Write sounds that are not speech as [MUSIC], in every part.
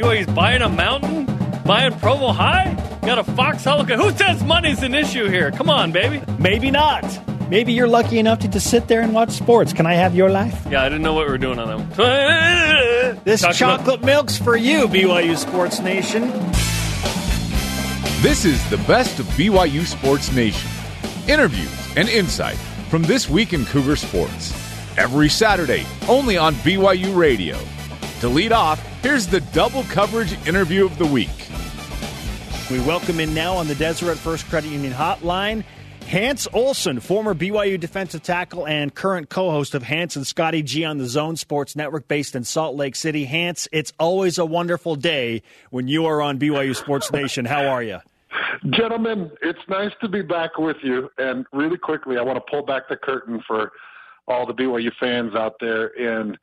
BYU's buying a mountain, buying Provo High. Got a Fox helicopter. Who says money's an issue here? Come on, baby. Maybe not. Maybe you're lucky enough to just sit there and watch sports. Can I have your life? Yeah, I didn't know what we were doing on them. [LAUGHS] This Talk about- chocolate milk's for you, BYU Sports Nation. This is the best of BYU Sports Nation. Interviews and insight from this week in Cougar Sports. Every Saturday, only on BYU Radio. To lead off, here's the double coverage interview of the week. We welcome in now on the Deseret First Credit Union Hotline. Hans Olsen, former BYU defensive tackle and current co-host of Hans and Scotty G on the Zone Sports Network based in Salt Lake City. Hans, it's always a wonderful day when you are on BYU Sports Nation. How are you? Gentlemen, it's nice to be back with you. And really quickly, I want to pull back the curtain for all the BYU fans out there and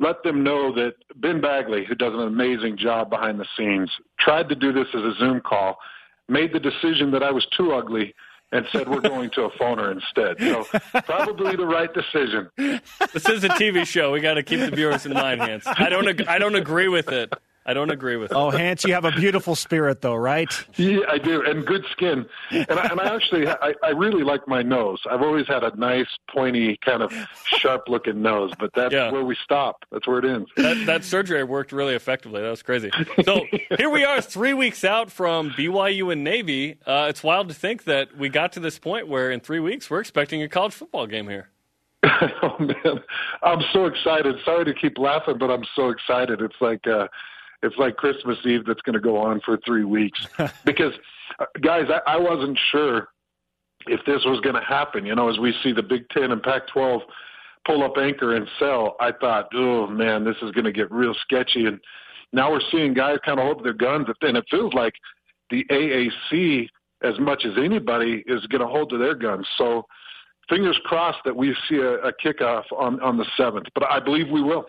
let them know that Ben Bagley, who does an amazing job behind the scenes, tried to do this as a Zoom call, made the decision that I was too ugly, and said we're going to a phoner instead. So probably the right decision. This is a TV show. We got to keep the viewers in mind, Hans. I don't. ag- I don't agree with it. I don't agree with it. Oh, Hans, you have a beautiful spirit, though, right? Yeah, I do, and good skin. And I, and I actually, I, I really like my nose. I've always had a nice, pointy, kind of sharp-looking nose, but that's Yeah. where we stop. That's where it ends. That, that surgery worked really effectively. That was crazy. So here we are, three weeks out from BYU and Navy. Uh, it's wild to think that we got to this point where in three weeks we're expecting a college football game here. [LAUGHS] oh man, I'm so excited. Sorry to keep laughing, but I'm so excited. It's like uh, it's like Christmas Eve that's going to go on for three weeks. [LAUGHS] because, uh, guys, I, I wasn't sure if this was going to happen. You know, as we see the Big Ten and Pac-12 pull up anchor and sell, I thought, oh man, this is going to get real sketchy. And now we're seeing guys kind of hold their guns, and it feels like the AAC, as much as anybody, is going to hold to their guns. So fingers crossed that we see a, a kickoff on, on the 7th, but I believe we will.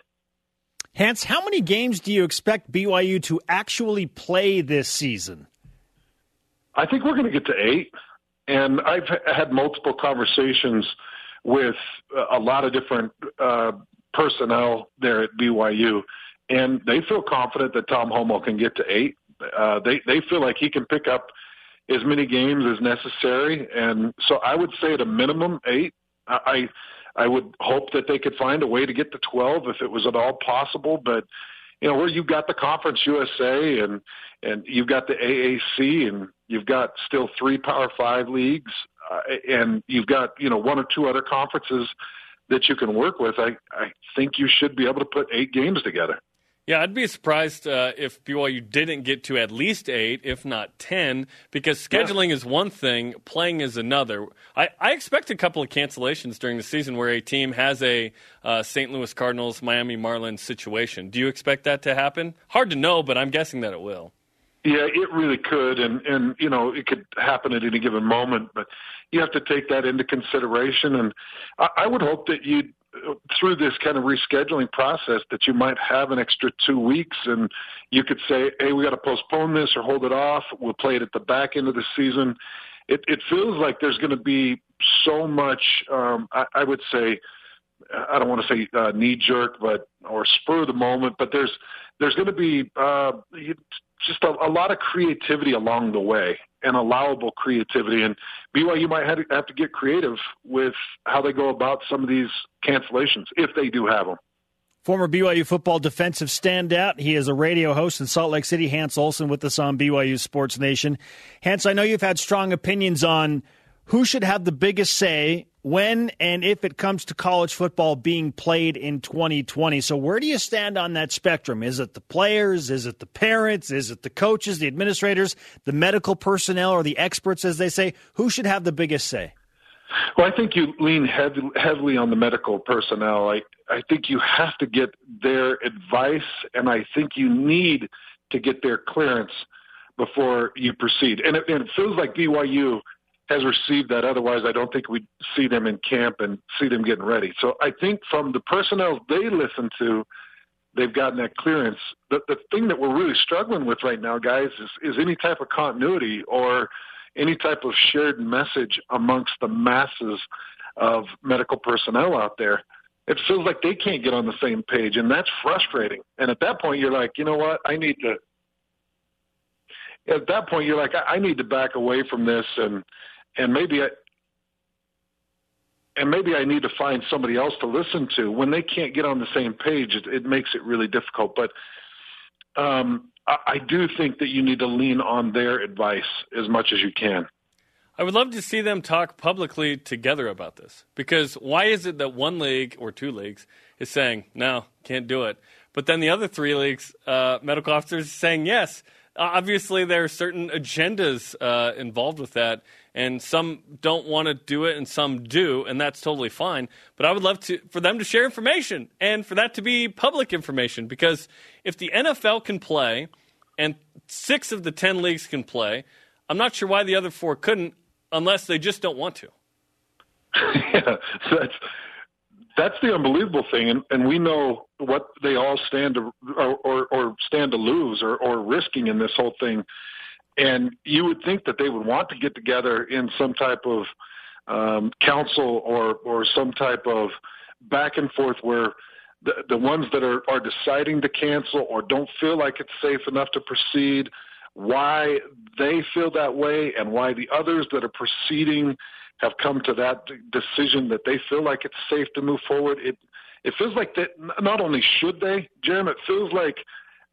Hans, how many games do you expect BYU to actually play this season? I think we're going to get to eight. And I've had multiple conversations with a lot of different uh, personnel there at BYU, and they feel confident that Tom Holmoe can get to eight. Uh, they they feel like he can pick up as many games as necessary, and so I would say at a minimum eight. I I would hope that they could find a way to get to twelve if it was at all possible, but you know where you've got the Conference USA and and you've got the AAC and you've got still three Power Five leagues uh, and you've got you know one or two other conferences that you can work with. I I think you should be able to put eight games together. Yeah, I'd be surprised uh, if BYU didn't get to at least eight, if not ten, because scheduling is one thing, playing is another. I, I expect a couple of cancellations during the season where a team has a uh, St. Louis Cardinals, Miami Marlins situation. Do you expect that to happen? Hard to know, but I'm guessing that it will. Yeah, it really could, and and you know it could happen at any given moment, but you have to take that into consideration. And I, I would hope that you, through this kind of rescheduling process, that you might have an extra two weeks, and you could say, hey, we got to postpone this or hold it off. We'll play it at the back end of the season. It it feels like there's going to be so much. Um, I, I would say. I don't want to say uh, knee jerk, but or spur of the moment. But there's there's going to be uh, just a, a lot of creativity along the way and allowable creativity. And BYU might have to, have to get creative with how they go about some of these cancellations if they do have them. Former BYU football defensive standout. He is a radio host in Salt Lake City. Hans Olsen with us on BYU Sports Nation. Hans, I know you've had strong opinions on who should have the biggest say when and if it comes to college football being played in 2020. So, where do you stand on that spectrum? Is it the players? Is it the parents? Is it the coaches, the administrators, the medical personnel, or the experts, as they say? Who should have the biggest say? Well, I think you lean heavy, heavily on the medical personnel. I, I think you have to get their advice, and I think you need to get their clearance before you proceed. And it, and it feels like BYU has received that. Otherwise, I don't think we'd see them in camp and see them getting ready. So I think from the personnel they listen to, they've gotten that clearance. The, the thing that we're really struggling with right now, guys, is, is any type of continuity or any type of shared message amongst the masses of medical personnel out there. It feels like they can't get on the same page, and that's frustrating. And at that point, you're like, you know what? I need to at that point you're like, I, I need to back away from this, and and maybe I and maybe I need to find somebody else to listen to. When they can't get on the same page, it, it makes it really difficult. But um, I, I do think that you need to lean on their advice as much as you can. I would love to see them talk publicly together about this because why is it that one league or two leagues is saying no, can't do it, but then the other three leagues, uh, medical officers saying yes. Obviously, there are certain agendas uh, involved with that, and some don't want to do it, and some do, and that's totally fine. But I would love to for them to share information and for that to be public information because if the NFL can play and six of the ten leagues can play, I'm not sure why the other four couldn't unless they just don't want to. yeah, [LAUGHS] that's that's the unbelievable thing, and, and we know what they all stand to or, or, or stand to lose or, or risking in this whole thing. And you would think that they would want to get together in some type of um, council or or some type of back and forth where the the ones that are are deciding to cancel or don't feel like it's safe enough to proceed why they feel that way and why the others that are proceeding have come to that decision that they feel like it's safe to move forward. It it feels like that not only should they, Jim, it feels like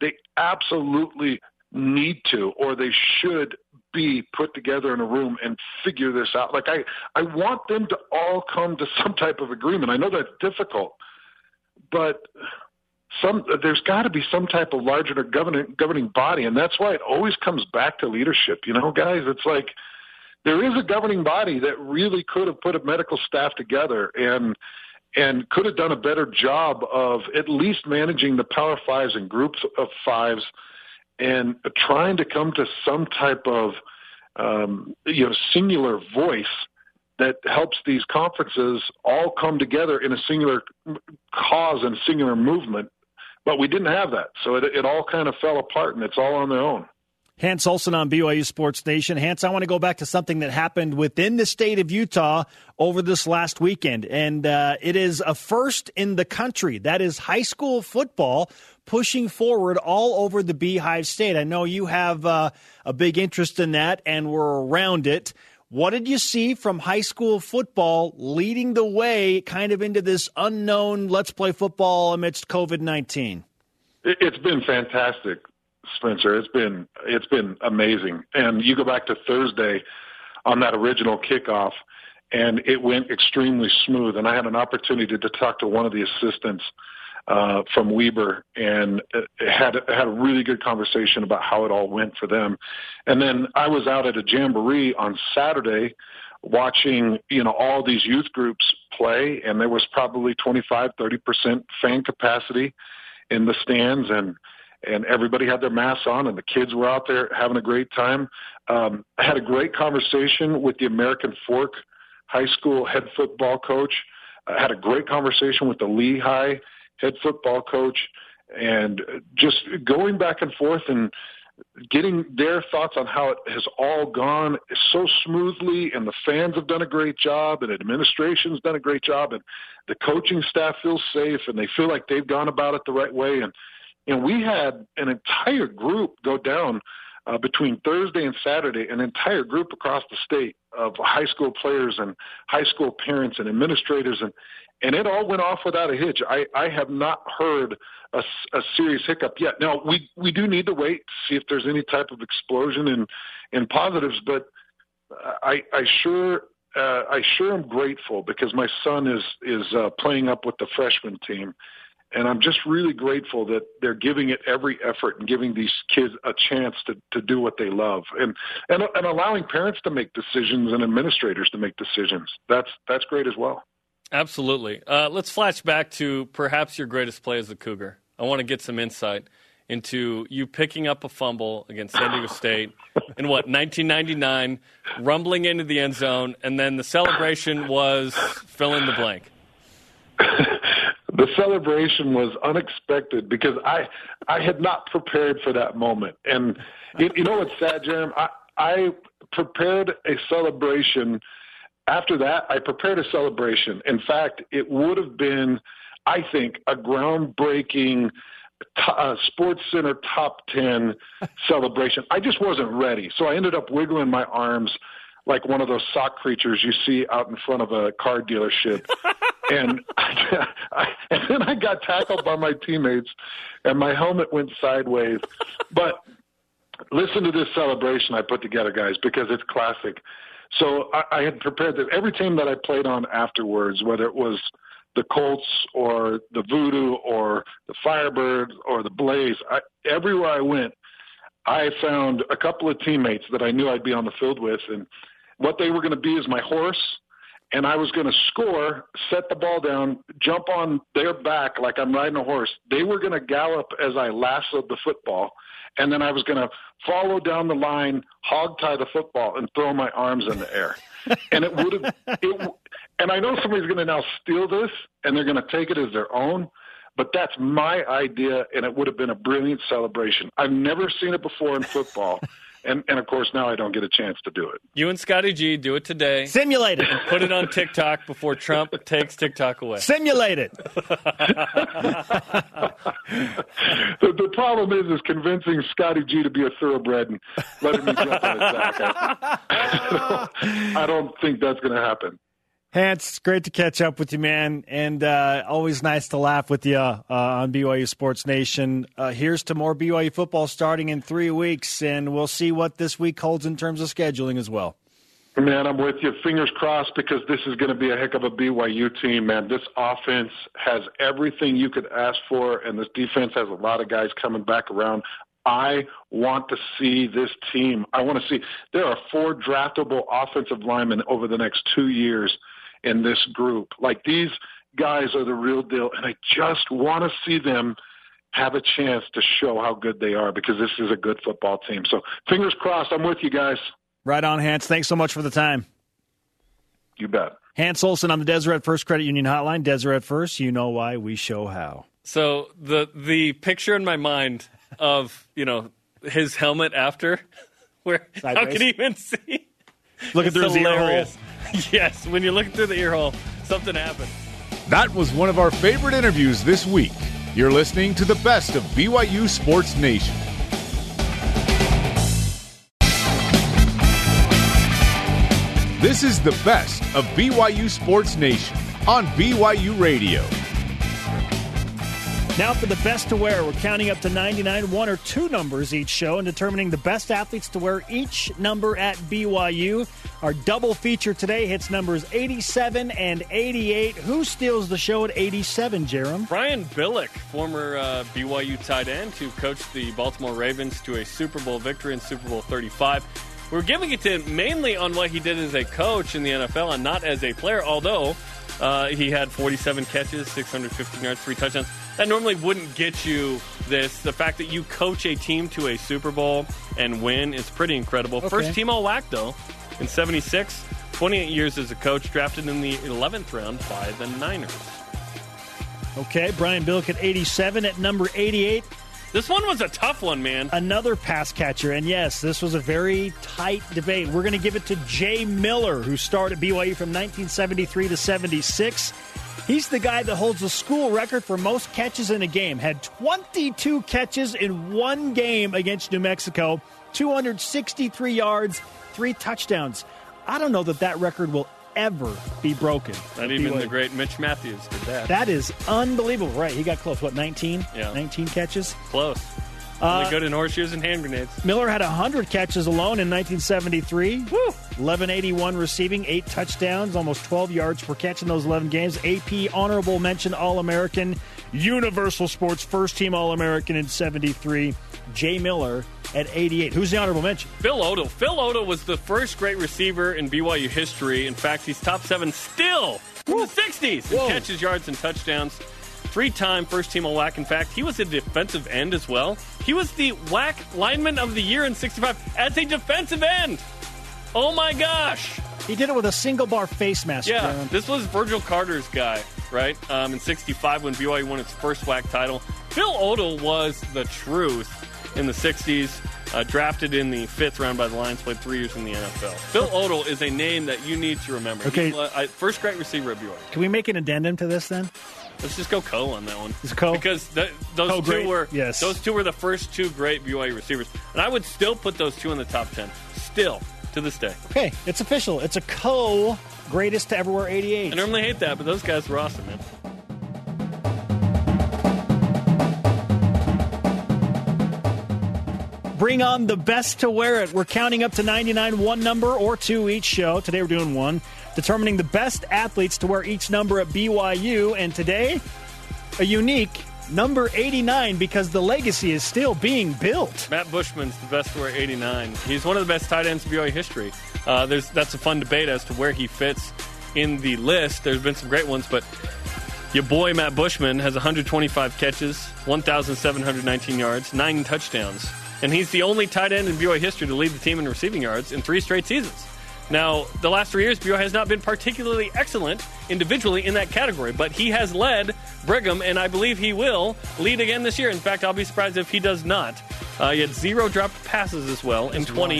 they absolutely need to or they should be put together in a room and figure this out. Like I I want them to all come to [LAUGHS] some type of agreement. I know that's difficult, but some there's got to be some type of larger governing governing body, and that's why it always comes back to leadership. You know, guys, it's like there is a governing body that really could have put a medical staff together and and could have done a better job of at least managing the power fives and groups of fives and trying to come to some type of um, you know singular voice that helps these conferences all come together in a singular cause and singular movement but we didn't have that, so it, it all kind of fell apart, and it's all on their own. Hans Olsen on BYU Sports Nation. Hans, I want to go back to something that happened within the state of Utah over this last weekend, and uh, it is a first in the country. That is high school football pushing forward all over the Beehive State. I know you have uh, a big interest in that, and we're around it. What did you see from high school football leading the way kind of into this unknown let's play football amidst COVID 19? It's been fantastic, Spencer. It's been it's been amazing. And you go back to Thursday on that original kickoff and it went extremely smooth and I had an opportunity to talk to one of the assistants uh, from Weber and had had a really good conversation about how it all went for them. And then I was out at a jamboree on Saturday watching you know all these youth groups play and there was probably 25 30% fan capacity in the stands and and everybody had their masks on and the kids were out there having a great time. Um, i had a great conversation with the american fork high school head football coach. I had a great conversation with the lehigh head football coach, and just going back and forth and getting their thoughts on how it has all gone so smoothly and the fans have done a great job and administration's done a great job and the coaching staff feels safe and they feel like they've gone about it the right way and and we had an entire group go down uh, between Thursday and Saturday, an entire group across the state of high school players and high school parents and administrators, and and it all went off without a hitch. I, I have not heard a, a serious hiccup yet. Now we we do need to wait to see if there's any type of explosion in in positives, but I I sure uh, I sure am grateful because my son is is uh, playing up with the freshman team, and I'm just really grateful that they're giving it every effort and giving these kids a chance to to do what they love, and and and allowing parents to make decisions and administrators to make decisions. That's that's great as well. Absolutely. Uh, let's flash back to perhaps your greatest play as a Cougar. I want to get some insight into you picking up a fumble against San Diego State [LAUGHS] in what 1999, rumbling into the end zone, and then the celebration was fill in the blank. [LAUGHS] the celebration was unexpected because I I had not prepared for that moment, and you, you know what's sad, Jeremy? I I prepared a celebration after that, I prepared a celebration. In fact, it would have been, I think, a groundbreaking uh, Sports Center top 10 [LAUGHS] celebration. I just wasn't ready. So I ended up wiggling my arms like one of those sock creatures you see out in front of a car dealership. [LAUGHS] and, I, [LAUGHS] I, and then I got tackled by my teammates, and my helmet went sideways. But listen to this celebration I put together, guys, because it's classic. So I, I had prepared that every team that I played on afterwards, whether it was the Colts or the Voodoo or the Firebirds or the Blaze, I, everywhere I went, I found a couple of teammates that I knew I'd be on the field with, and what they were going to be is my horse, and I was going to score, set the ball down, jump on their back like I'm riding a horse. They were going to gallop as I lassoed the football, and then I was going to follow down the line, hog tie the football, and throw my arms in the air. [LAUGHS] and it would have, it, and I know somebody's going to now steal this, and they're going to take it as their own. But that's my idea, and it would have been a brilliant celebration. I've never seen it before in football. [LAUGHS] and and of course now I don't get a chance to do it. You and Scotty G do it today. Simulate it. Put it on TikTok before Trump [LAUGHS] takes TikTok away. Simulate it. [LAUGHS] the, the problem is is convincing Scotty G to be a thoroughbred and letting me jump on his back. [LAUGHS] I, I don't think that's going to happen. Hans, great to catch up with you, man, and uh, always nice to laugh with you uh, on BYU Sports Nation. Uh, here's to more BYU football starting in three weeks, and we'll see what this week holds in terms of scheduling as well. Man, I'm with you. Fingers crossed because this is going to be a heck of a BYU team, man. This offense has everything you could ask for, and this defense has a lot of guys coming back around. I want to see this team. I want to see there are four draftable offensive linemen over the next two years in this group. Like these guys are the real deal, and I just want to see them have a chance to show how good they are because this is a good football team. So fingers crossed. I'm with you guys. Right on, Hans. Thanks so much for the time. You bet. Hans Olsen on the Deseret First Credit Union Hotline. Deseret First, you know why we show how. So the the picture in my mind of you know his helmet after, [LAUGHS] where Sideways. how can he even see? Looking through hilarious. his ear hole. [LAUGHS] yes, when you're looking through the ear hole, something happened. That was one of our favorite interviews this week. You're listening to the best of BYU Sports Nation. This is the best of BYU Sports Nation on BYU Radio. Now for the best to wear. We're counting up to 99, one or two numbers each show, and determining the best athletes to wear each number at BYU. Our double feature today hits numbers 87 and 88. Who steals the show at 87, Jarom? Brian Billick, former uh, BYU tight end who coached the Baltimore Ravens to a Super Bowl victory in Super Bowl 35. We're giving it to him mainly on what he did as a coach in the NFL and not as a player, although uh, he had 47 catches, 615 yards, three touchdowns that normally wouldn't get you this. The fact that you coach a team to a Super Bowl and win is pretty incredible. Okay. First team all WAC, though, in 76, 28 years as a coach, drafted in the 11th round by the Niners. Okay, Brian Billick at 87 at number 88. This one was a tough one, man. Another pass catcher. And yes, this was a very tight debate. We're going to give it to Jay Miller, who started BYU from 1973 to 76. He's the guy that holds the school record for most catches in a game. Had 22 catches in one game against New Mexico, 263 yards, three touchdowns. I don't know that that record will ever be broken. Not even the great Mitch Mathews did that. That is unbelievable. Right, he got close. What, 19? Yeah. 19 catches? Close. Uh, good in horseshoes and hand grenades. Miller had 100 catches alone in 1973. Woo! 1181 receiving, eight touchdowns, almost 12 yards per catch in those 11 games. AP honorable mention All American, Universal Sports first team All American in 73. Jay Miller at 88. Who's the honorable mention? Phil Odle. Phil Odle was the first great receiver in BYU history. In fact, he's top seven still Woo. the 60s in catches, yards, and touchdowns. Three time first team All WAC. In fact, he was a defensive end as well. He was the WAC lineman of the year in 65 as a defensive end. Oh my gosh. He did it with a single bar face mask. Yeah, this was Virgil Carter's guy, right? Um, in 65 when BYU won its first WAC title. Phil Odle was the truth in the 60s. Uh, drafted in the fifth round by the Lions, played three years in the NFL. Phil Odle is a name that you need to remember. Okay, uh, first great receiver at BYU. Can we make an addendum to this then? Let's just go Co on that one. Co? Because th- those Co two great? were Yes. those two were the first two great BYU receivers, and I would still put those two in the top ten. Still to this day. Okay, it's official. It's a co greatest to ever wear 88. I normally hate that, but those guys were awesome, man. Bring on the best to wear it. We're counting up to 99, one number or two each show. Today we're doing one. Determining the best athletes to wear each number at BYU. And today, a unique number 89 because the legacy is still being built. Matt Bushman's the best to wear 89. He's one of the best tight ends in BYU history. Uh, that's a fun debate as to where he fits in the list. There's been some great ones, but your boy Matt Bushman has 125 catches, 1,719 yards, nine touchdowns, and he's the only tight end in BYU history to lead the team in receiving yards in three straight seasons. Now, the last three years, BYU has not been particularly excellent individually in that category, but he has led Brigham, and I believe he will lead again this year. In fact, I'll be surprised if he does not. Uh, he had zero dropped passes as well in That's wild.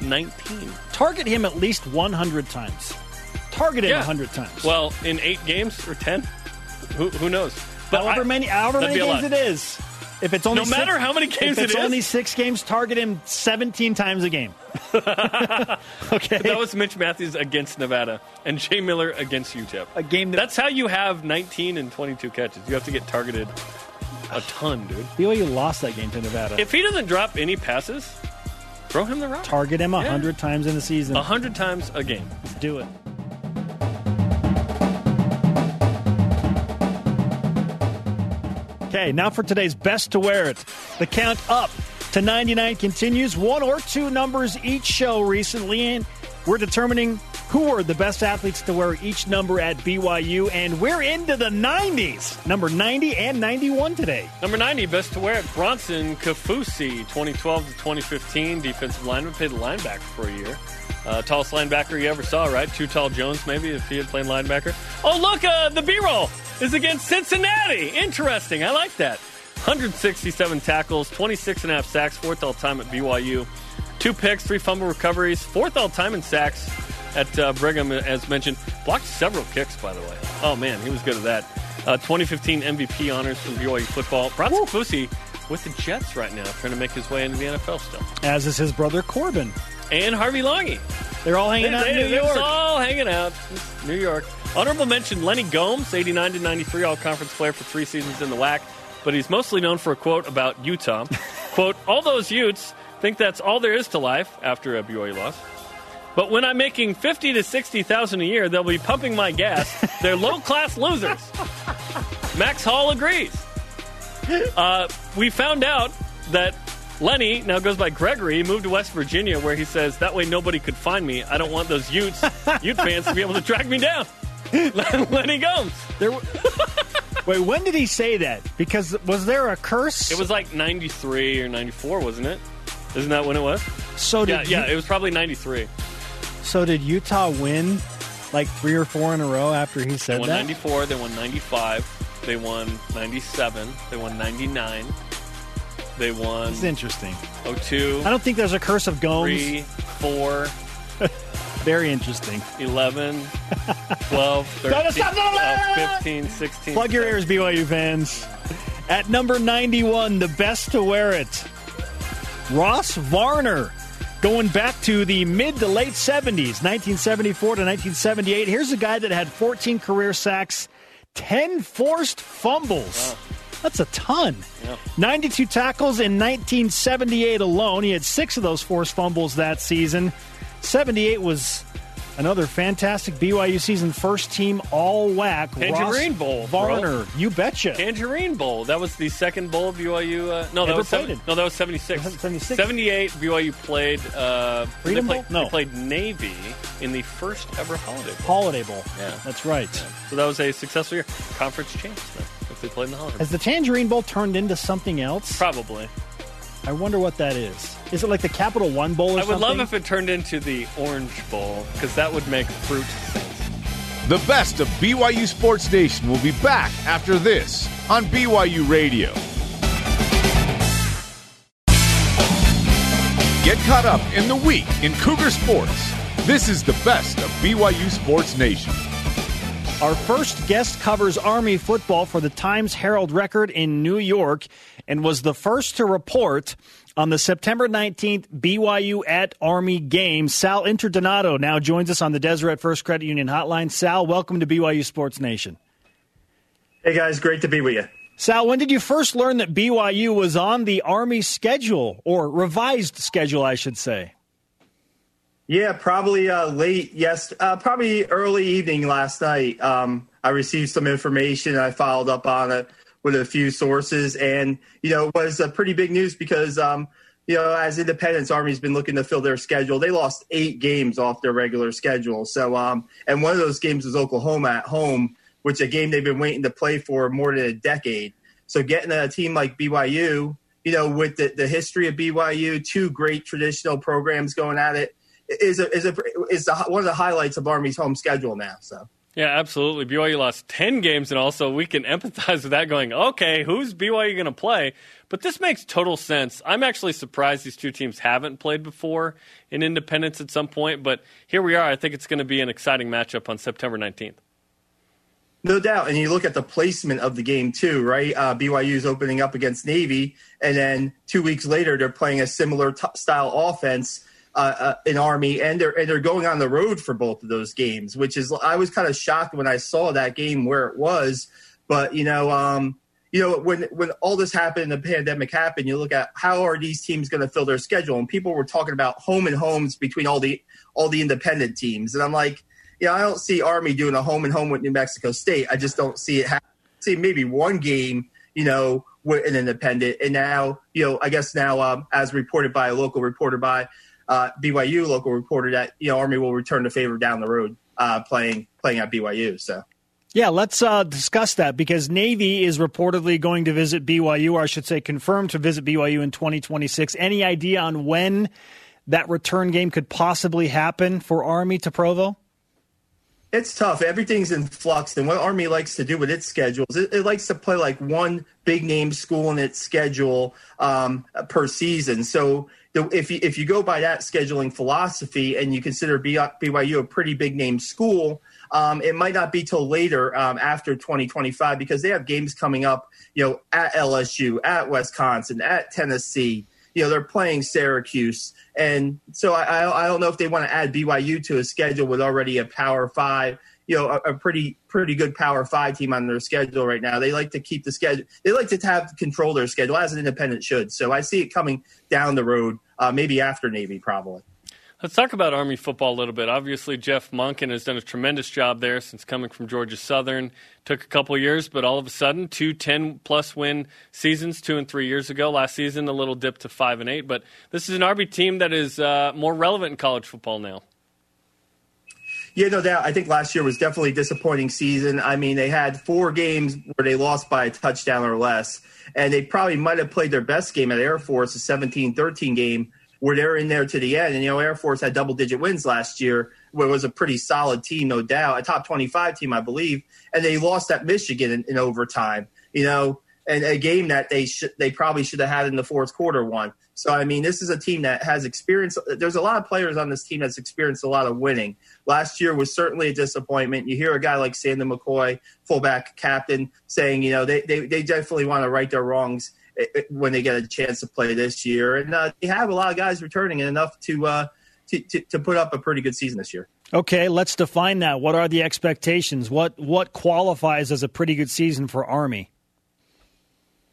2019. Target him at least 100 times. Target him Yeah. 100 times. Well, in eight games or 10? Who, who knows? But however I- many, however many games it is. If it's only No matter six- how many games if it's it is. only six games, target him 17 times a game. [LAUGHS] okay, That was Mitch Mathews against Nevada and Jay Miller against UTEP. a game that That's how you have 19 and 22 catches. You have to get targeted a ton, dude. BYU lost that game to Nevada. If he doesn't drop any passes, throw him the rock. target him 100 times in the season. A hundred times a game. Do it. Now for today's best to wear it. The count up to 99 continues. One or two numbers each show recently, and we're determining who are the best athletes to wear each number at BYU, and we're into the 90s. Number 90 and 91 today. Number 90, best to wear it, Bronson Kaufusi, 2012 to 2015, defensive lineman, played linebacker for a year. Uh, tallest linebacker you ever saw, right? Too tall Jones, maybe, if he had played linebacker. Oh, look, uh, the B roll is against Cincinnati. Interesting. I like that. 167 tackles, 26 and a half sacks, fourth all time at BYU. Two picks, three fumble recoveries, fourth all time in sacks at uh, Brigham, as mentioned. Blocked several kicks, by the way. Oh, man, he was good at that. Uh, 2015 MVP honors from BYU football. Bronson Kaufusi with the Jets right now, trying to make his way into the NFL still. As is his brother Corbin. And Harvey Langi. They're all hanging out in They- New they was York. all hanging out. New York. Honorable mention Lenny Gomes, 89 to 93 all conference player for three seasons in the WAC, but he's mostly known for a quote about Utah. [LAUGHS] quote, all those Utes think that's all there is to life after a BYU loss. But when I'm making 50 to 60,000 a year, they'll be pumping my gas. They're [LAUGHS] low-class losers. Max Hall agrees. Uh, we found out that Lenny now goes by Gregory. He moved to West Virginia, where he says that way nobody could find me. I don't want those Utes, [LAUGHS] Ute fans to be able to track me down. [LAUGHS] Lenny Gomes. There, w- [LAUGHS] wait, when did he say that? Because was there a curse? It was like '93 or '94, wasn't it? Isn't that when it was? so Yeah, did yeah. It was probably '93. so did Utah win like three or four in a row after he They said won that? '94. They won '95. They won '97. They won '99. They won It's interesting. Oh two. I don't think there's a curse of Gomes. 3, 4, [LAUGHS] Very interesting. 11, [LAUGHS] 12, 13, uh, 15, 16. Plug your ears, BYU fans. At number 91, the best to wear it. Ross Varner. Going back to the mid to late 70s, 1974 to 1978. Here's a guy that had 14 career sacks, 10 forced fumbles. That's a ton. Yeah. 92 tackles in 1978 alone. He had six of those forced fumbles that season. 78 was another fantastic BYU season, first team all WAC. Tangerine Ross Bowl, bro. Varner, you betcha. Tangerine Bowl. That was the second bowl of BYU. Uh, no, that was seven, no, that was 76. 76. 78. BYU played. Uh, Freedom played, Bowl? No. played Navy in the first ever Holiday Bowl. Holiday Bowl. Yeah. That's right. So that was a successful year. Conference champs. Then, if they played in the Holiday Bowl. Has the Tangerine Bowl turned into something else? Probably. I wonder what that is. Is it like the Capital One Bowl or I would something? love if it turned into the Orange Bowl because that would make fruit sense. The best of BYU Sports Nation will be back after this on BYU Radio. Get caught up in the week in Cougar Sports. This is the best of BYU Sports Nation. Our first guest covers Army football for the Times Herald Record in New York and was the first to report on the September 19th BYU at Army game. Sal Interdonato now joins us on the Deseret First Credit Union hotline. Sal, welcome to BYU Sports Nation. Hey guys, great to be with you. Sal, when did you first learn that BYU was on the Army schedule or revised schedule, I should say? Yeah, probably uh, late. Yes, uh, probably early evening last night. Um, I received some information. I followed up on it with a few sources, and you know, it was a pretty big news because um, you know, as Independence Army's been looking to fill their schedule, they lost eight games off their regular schedule. So, um, and one of those games was Oklahoma at home, which a game they've been waiting to play for more than a decade. So, getting a team like BYU, you know, with the, the history of BYU, two great traditional programs going at it is a, is a, is the, one of the highlights of Army's home schedule now. So. Yeah, absolutely. BYU lost 10 games, and also we can [LAUGHS] empathize with that going, okay, who's BYU going to play? But this makes total sense. I'm actually surprised these two teams haven't played before in Independence at some point, but here we are. I think it's going to be an exciting matchup on September 19th. No doubt. And you look at the placement of the game, too, right? Uh, BYU is opening up against Navy, and then two weeks later, they're playing a similar t- style offense uh, uh, an Army, and they're and they're going on the road for both of those games, which is I was kind of shocked when I saw that game where it was. But you know, um, you know, when when all this happened, the pandemic happened, you look at how are these teams going to fill their schedule, and people were talking about home and homes between all the all the independent teams, and I'm like, you know, I don't see Army doing a home and home with New Mexico State. I just don't see it. Happen. See maybe one game, you know, with an independent, and now you know, I guess now um, as reported by a local reporter by uh, BYU local reporter that you know Army will return the favor down the road uh, playing playing at BYU. So. Yeah, let's uh, discuss that because Navy is reportedly going to visit BYU, or I should say, confirmed to visit BYU in 2026. Any idea on when that return game could possibly happen for Army to Provo? It's tough. Everything's in flux, and what Army likes to do with its schedules, it, it likes to play like one big name school in its schedule um, per season. So if you, if you go by that scheduling philosophy and you consider BYU a pretty big name school, um, it might not be till later um, after 2025 because they have games coming up, you know, at LSU, at Wisconsin, at Tennessee. You know, they're playing Syracuse, and so I, I don't know if they want to add BYU to a schedule with already a Power Five you know a, a, pretty pretty good Power Five team on their schedule right now. They like to keep the schedule. They like to have control their schedule as an independent should. So I see it coming down the road, uh, maybe after Navy, probably. Let's talk about Army football a little bit. Obviously, Jeff Monken has done a tremendous job there since coming from Georgia Southern. Took a couple years, but all of a sudden, two 10 plus win seasons, two and three years ago. Last season, a little dip to five and eight. But this is an Army team that is uh, more relevant in college football now. Yeah, no doubt. I think last year was definitely a disappointing season. I mean, they had four games where they lost by a touchdown or less, and they probably might have played their best game at Air Force, a 17 13 game, where they're in there to the end. And, you know, Air Force had double digit wins last year, where it was a pretty solid team, no doubt, a top 25 team, I believe. And they lost at Michigan in, in overtime, you know, and a game that they should, they probably should have had in the fourth quarter one. So I mean, this is a team that has experience. There's a lot of players on this team that's experienced a lot of winning. Last year was certainly a disappointment. You hear a guy like Sandon McCoy, fullback captain, saying, you know, they they, they definitely want to right their wrongs eh, eh, when they get a chance to play this year, and uh, they have a lot of guys returning and enough to, uh, to, to to put up a pretty good season this year. Okay, let's define that. What are the expectations? What what qualifies as a pretty good season for Army?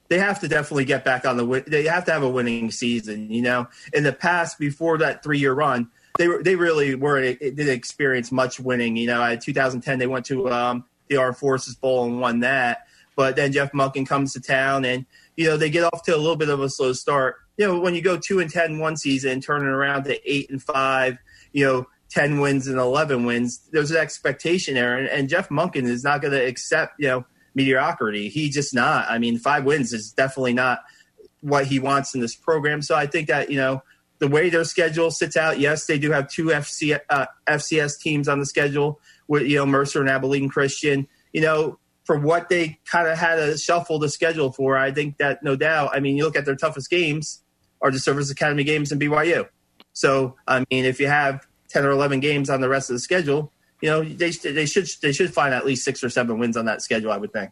They have to definitely get back on the win. They have to have a winning season. You know, in the past, before that three year run, they were they really weren't didn't experience much winning. You know, in 2010 they went to um, the Armed Forces Bowl and won that. But then Jeff Monken comes to town, and you know they get off to a little bit of a slow start. You know, when you go two and 10 one season, turning around to eight and five, you know, 10 wins and 11 wins, there's an expectation there. And, and Jeff Monken is not going to accept, you know, mediocrity. He just not. I mean, five wins is definitely not what he wants in this program. So I think that you know the way their schedule sits out. Yes, they do have two FC, uh, FCS teams on the schedule with you know Mercer and Abilene Christian. You know, for what they kind of had to shuffle the schedule for, I think that no doubt. I mean, you look at their toughest games are the Service Academy games and BYU. So I mean, if you have ten or eleven games on the rest of the schedule, you know, they they should they should find at least six or seven wins on that schedule. I would think.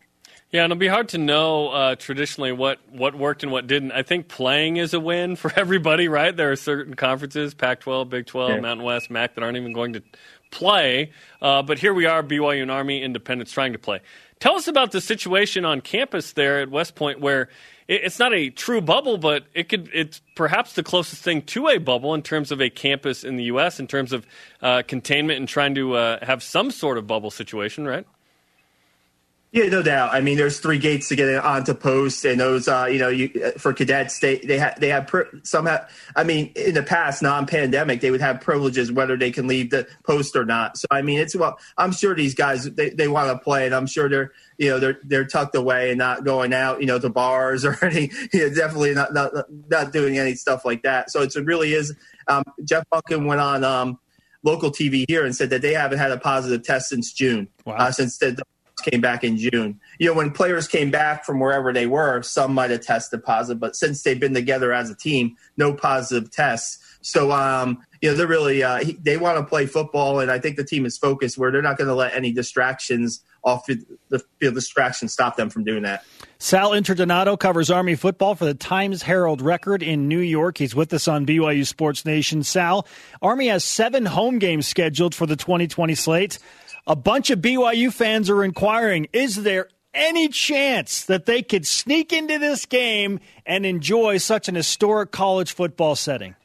Yeah, and it'll be hard to know uh, traditionally what, what worked and what didn't. I think playing is a win for [LAUGHS] everybody, right? There are certain conferences, Pac 12, Big 12, yeah. Mountain West, MAC, that aren't even going to play. Uh, but here we are, BYU and Army Independence trying to play. Tell us about the situation on campus there at West Point where it's not a true bubble, but it could it's perhaps the closest thing to a bubble in terms of a campus in the U.S. in terms of uh, containment and trying to uh, have some sort of bubble situation, right? Yeah, no doubt. I mean, there's three gates to get onto post, and those, uh, you know, you, for cadets, they they have they have some. Have, I mean, in the past, non-pandemic, they would have privileges whether they can leave the post or not. So, I mean, it's well, I'm sure these guys they, they want to play, and I'm sure they're you know they're they're tucked away and not going out, you know, to bars [LAUGHS] or any, you know, definitely not not not doing any stuff like that. So it's, it really is. Um, Jeff Monken went on um, local TV here and said that they haven't had a positive test since June, wow. uh, since the came back in June. You know, when players came back from wherever they were, some might have tested positive, but since they've been together as a team, no positive tests. So, um, you know, they're really uh, they want to play football, and I think the team is focused where they're not going to let any distractions off the field distractions stop them from doing that. Sal Interdonato covers Army football for the Times Herald Record in New York. He's with us on BYU Sports Nation. Sal, Army has seven home games scheduled for the 2020 slate. A bunch of BYU fans are inquiring is there any chance that they could sneak into this game and enjoy such an historic college football setting?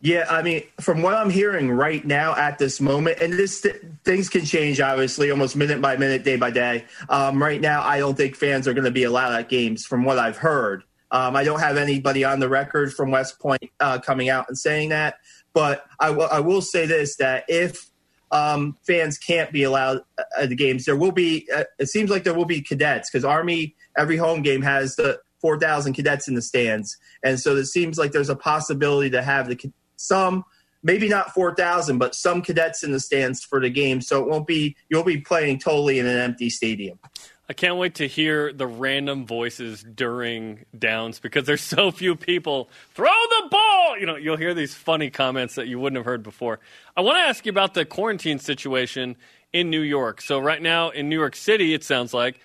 Yeah, I mean, from what I'm hearing right now at this moment, and this th- things can change obviously almost minute by minute, day by day. Um, right now, I don't think fans are going to be allowed at games, from what I've heard. Um, I don't have anybody on the record from West Point uh, coming out and saying that, but I, w- I will say this: that if um, fans can't be allowed at the games. There will be. Uh, it seems like there will be cadets because Army every home game has the four thousand cadets in the stands, and so it seems like there's a possibility to have the some. Maybe not 4,000, but some cadets in the stands for the game. So it won't be, you'll be playing totally in an empty stadium. I can't wait to hear the random voices during downs because there's [LAUGHS] so few people. Throw the ball! You know, you'll hear these funny comments that you wouldn't have heard before. I want to ask you about the quarantine situation in New York. So right now in New York City, it sounds like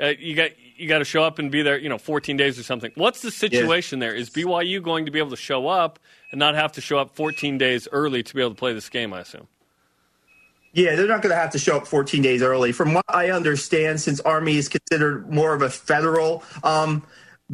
uh, you got you got to show up and be there, you know, 14 days or something. What's the situation yeah. there? Is BYU going to be able to show up and not have to show up 14 days early to be able to play this game? I assume. Yeah, they're not going to have to show up 14 days early. From what I understand, since Army is considered more of a federal um,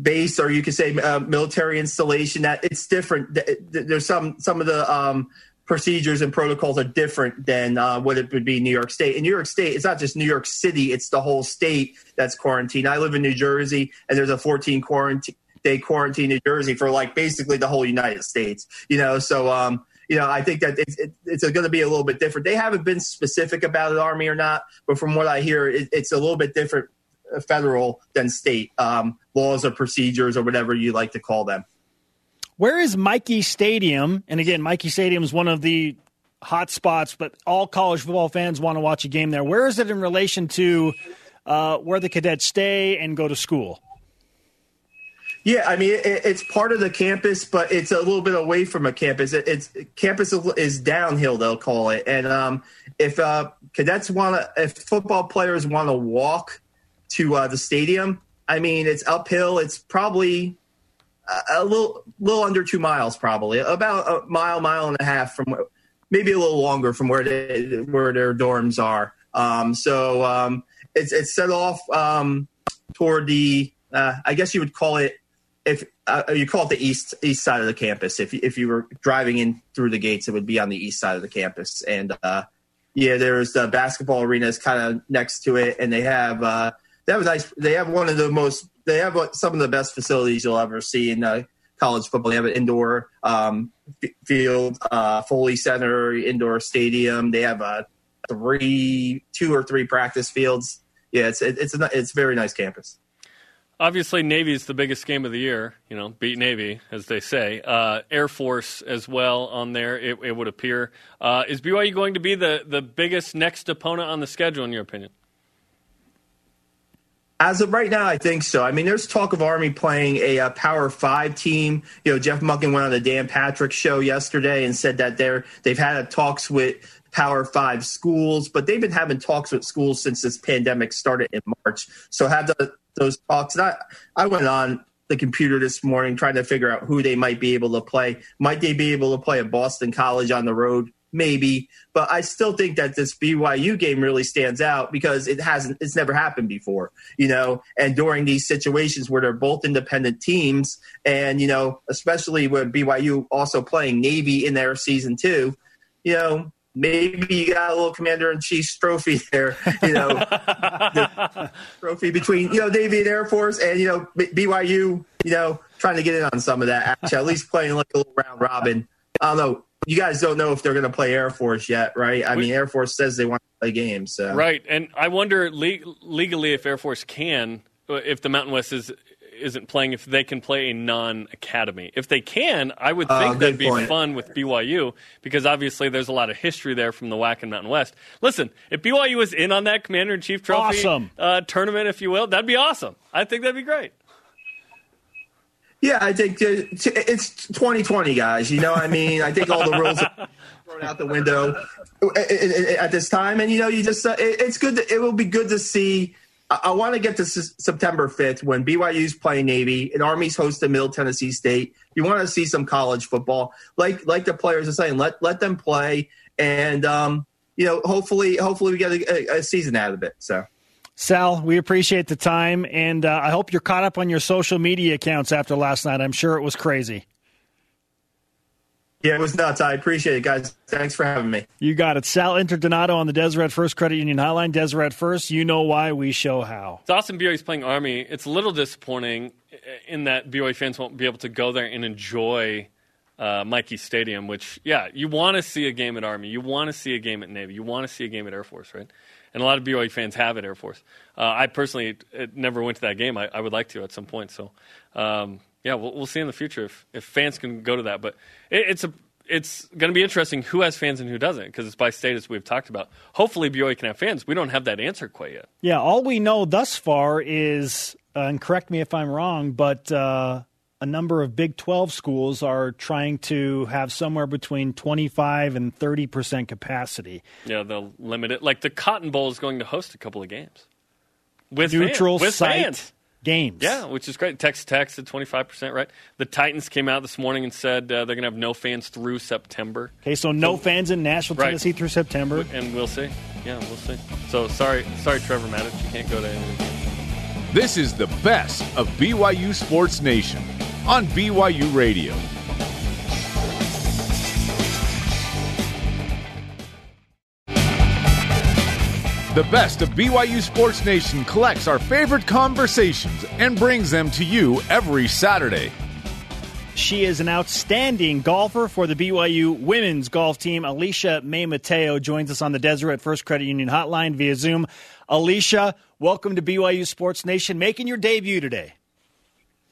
base, or you could say uh, military installation, that it's different. There's some some of the um, procedures and protocols are different than uh, what it would be in New York State. In New York State, it's not just New York City; it's the whole state that's quarantined. I live in New Jersey, and there's a 14 quarantine day quarantine in New Jersey for like basically the whole United States. You know, so um, you know, I think that it's, it, it's going to be a little bit different. They haven't been specific about it, Army or not, but from what I hear, it, it's a little bit different uh, federal than state um, laws or procedures or whatever you like to call them. Where is Michie Stadium? And again, Michie Stadium is one of the hot spots, but all college football fans want to watch a game there. Where is it in relation to uh, where the cadets stay and go to school? Yeah, I mean it, it's part of the campus, but it's a little bit away from a campus. It, it's campus is downhill, they'll call it. And um, if uh, cadets want to, if football players want to walk to uh, the stadium, I mean it's uphill. It's probably a, little little under two miles, probably about a mile, mile and a half from maybe a little longer from where they, where their dorms are. Um, so um, it's it's set off um, toward the uh, I guess you would call it if uh, you call it the east east side of the campus, if if you were driving in through the gates, it would be on the east side of the campus. And uh, yeah, there's the basketball arena is kind of next to it, and they have uh, they have a nice. They have one of the most. They have some of the best facilities you'll ever see in uh, college football. They have an indoor um, field, uh, Foley Center, indoor stadium. They have a three, two or three practice fields. Yeah, it's it, it's a, it's a very nice campus. Obviously, Navy is the biggest game of the year. You know, beat Navy, as they say. Uh, Air Force as well on there. It, it would appear. Uh, is BYU going to be the the biggest next opponent on the schedule, in your opinion? As of right now, I think so. I mean, there's talk of Army playing a, a, Power Five team. You know, Jeff Monken went on the Dan Patrick show yesterday and said that they're they've had talks with Power Five schools, but they've been having talks with schools since this pandemic started in March. So have the, those talks. And I, I went on the computer this morning trying to figure out who they might be able to play. Might they be able to play at Boston College on the road? Maybe, but I still think that this BYU game really stands out because it hasn't, it's never happened before, you know. And during these situations where they're both independent teams, and you know, especially with BYU also playing Navy in their season two, you know, maybe you got a little commander in chief's trophy there, you know, [LAUGHS] trophy between, you know, Navy and Air Force and, you know, BYU, you know, trying to get in on some of that actually, at least playing like a little round robin. I don't know. You guys don't know if they're going to play Air Force yet, right? I mean, Air Force says they want to play games. So. Right. And I wonder le- legally if Air Force can, if the Mountain West is isn't playing if they can play a non-academy. If they can, I would think uh, that'd be point. fun with BYU because obviously there's a lot of history there from the WAC and Mountain West. Listen, if BYU was in on that Commander in Chief Trophy awesome. uh, tournament, if you will, that'd be awesome. I think that'd be great. Yeah, I think it's 2020, guys. You know, what I mean, I think all the rules are [LAUGHS] thrown out the window at this time, and you know, you just uh, it's good. To, it will be good to see I, want to get to S- September 5th when BYU's playing Navy and Army's hosting Middle Tennessee State. You want to see some college football, like like the players are saying. Let let them play, and um, you know, hopefully, hopefully we get a, a, season out of it. So. Sal, we appreciate the time, and uh, I hope you're caught up on your social media accounts after last night. I'm sure it was crazy. Yeah, it was nuts. I appreciate it, guys. Thanks for having me. You got it. Sal Interdonato on the Deseret First Credit Union Hotline. Deseret First, you know why, we show how. It's awesome BYU's playing Army. It's a little disappointing in that BYU fans won't be able to go there and enjoy uh, Michie Stadium, which, yeah, you want to see a game at Army. You want to see a game at Navy. You want to see a game at Air Force, right? And a lot of BYU fans have at Air Force. Uh, I personally never went to that game. I, I, would like to at some point. So, um, yeah, we'll, we'll see in the future if, if fans can go to that. But it, it's a it's going to be interesting who has fans and who doesn't because it's by state as we've talked about. Hopefully, BYU can have fans. We don't have that answer quite yet. Yeah, all we know thus far is, uh, and correct me if I'm wrong, but uh, a number of Big 12 schools are trying to have somewhere between 25 and 30 percent capacity. Yeah, they'll limit it. Like the Cotton Bowl is going to host a couple of games with neutral fans, with site. Fans games. Yeah, which is great. Texas Tech's at 25%, right? The Titans came out this morning and said uh, they're going to have no fans through September. Okay, so no so, fans in Nashville, right. Tennessee through September. And we'll see. Yeah, we'll see. So sorry, sorry, Trevor Matich, you can't go to any of the. This is the best of BYU Sports Nation on BYU Radio. The best of BYU Sports Nation collects our favorite conversations and brings them to you every Saturday. She is an outstanding golfer for the BYU women's golf team. Alicia May Mateo joins us on the Deseret First Credit Union hotline via Zoom. Alicia, welcome to BYU Sports Nation, making your debut today.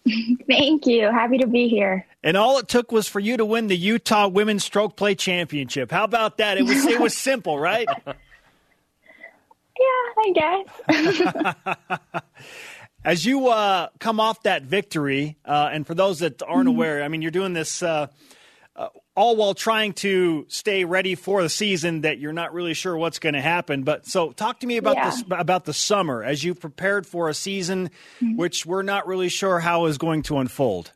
[LAUGHS] Thank you. Happy to be here. And all it took was for you to win the Utah Women's Stroke Play Championship. How about that? It was it was [LAUGHS] simple, right? Yeah, I guess. [LAUGHS] [LAUGHS] As you uh, come off that victory, uh, and for those that aren't mm-hmm. aware, I mean, you're doing this uh, uh, all while trying to stay ready for the season that you're not really sure what's going to happen. But so, talk to me about yeah. this about the summer as you prepared for a season mm-hmm. which we're not really sure how is going to unfold.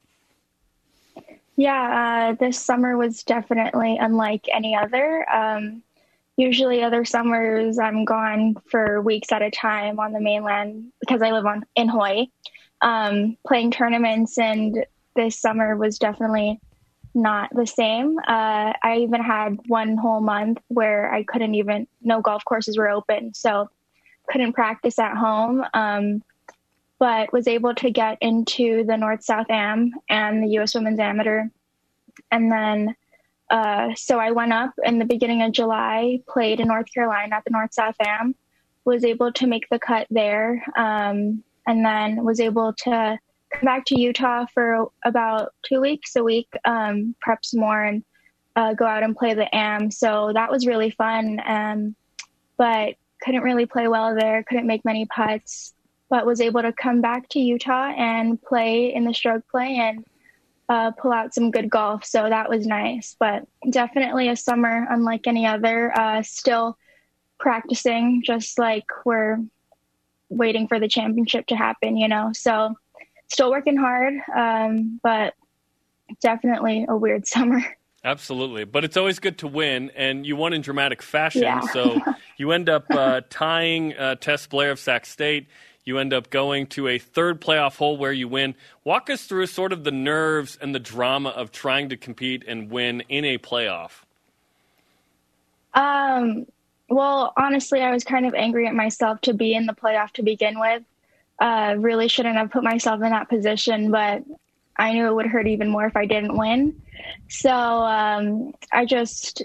Yeah, uh, this summer was definitely unlike any other. Um, usually other summers I'm gone for weeks at a time on the mainland because I live on in Hawaii, um, playing tournaments. And this summer was definitely not the same. Uh, I even had one whole month where I couldn't even no golf courses were open, so couldn't practice at home. Um, but was able to get into the North South Am and the U.S. Women's Amateur, and then uh, so I went up in the beginning of July, played in North Carolina at the North South Am, was able to make the cut there, um, and then was able to come back to Utah for about two weeks a week, um, prep some more, and uh, go out and play the Am. So that was really fun, um, but couldn't really play well there, couldn't make many putts, but was able to come back to Utah and play in the stroke play and uh, pull out some good golf. So that was nice. But definitely a summer unlike any other. Uh, still practicing, just like we're waiting for the championship to happen, you know. So still working hard, um, but definitely a weird [LAUGHS] summer. Absolutely, but it's always good to win, and you won in dramatic fashion. Yeah. so [LAUGHS] you end up uh, tying uh, Tess Blair of Sac State. You end up going to a third playoff hole where you win. Walk us through sort of the nerves and the drama of trying to compete and win in a playoff. Um, well, honestly, I was kind of angry at myself to be in the playoff to begin with. Uh, really shouldn't have put myself in that position, but I knew it would hurt even more if I didn't win. So um, I just,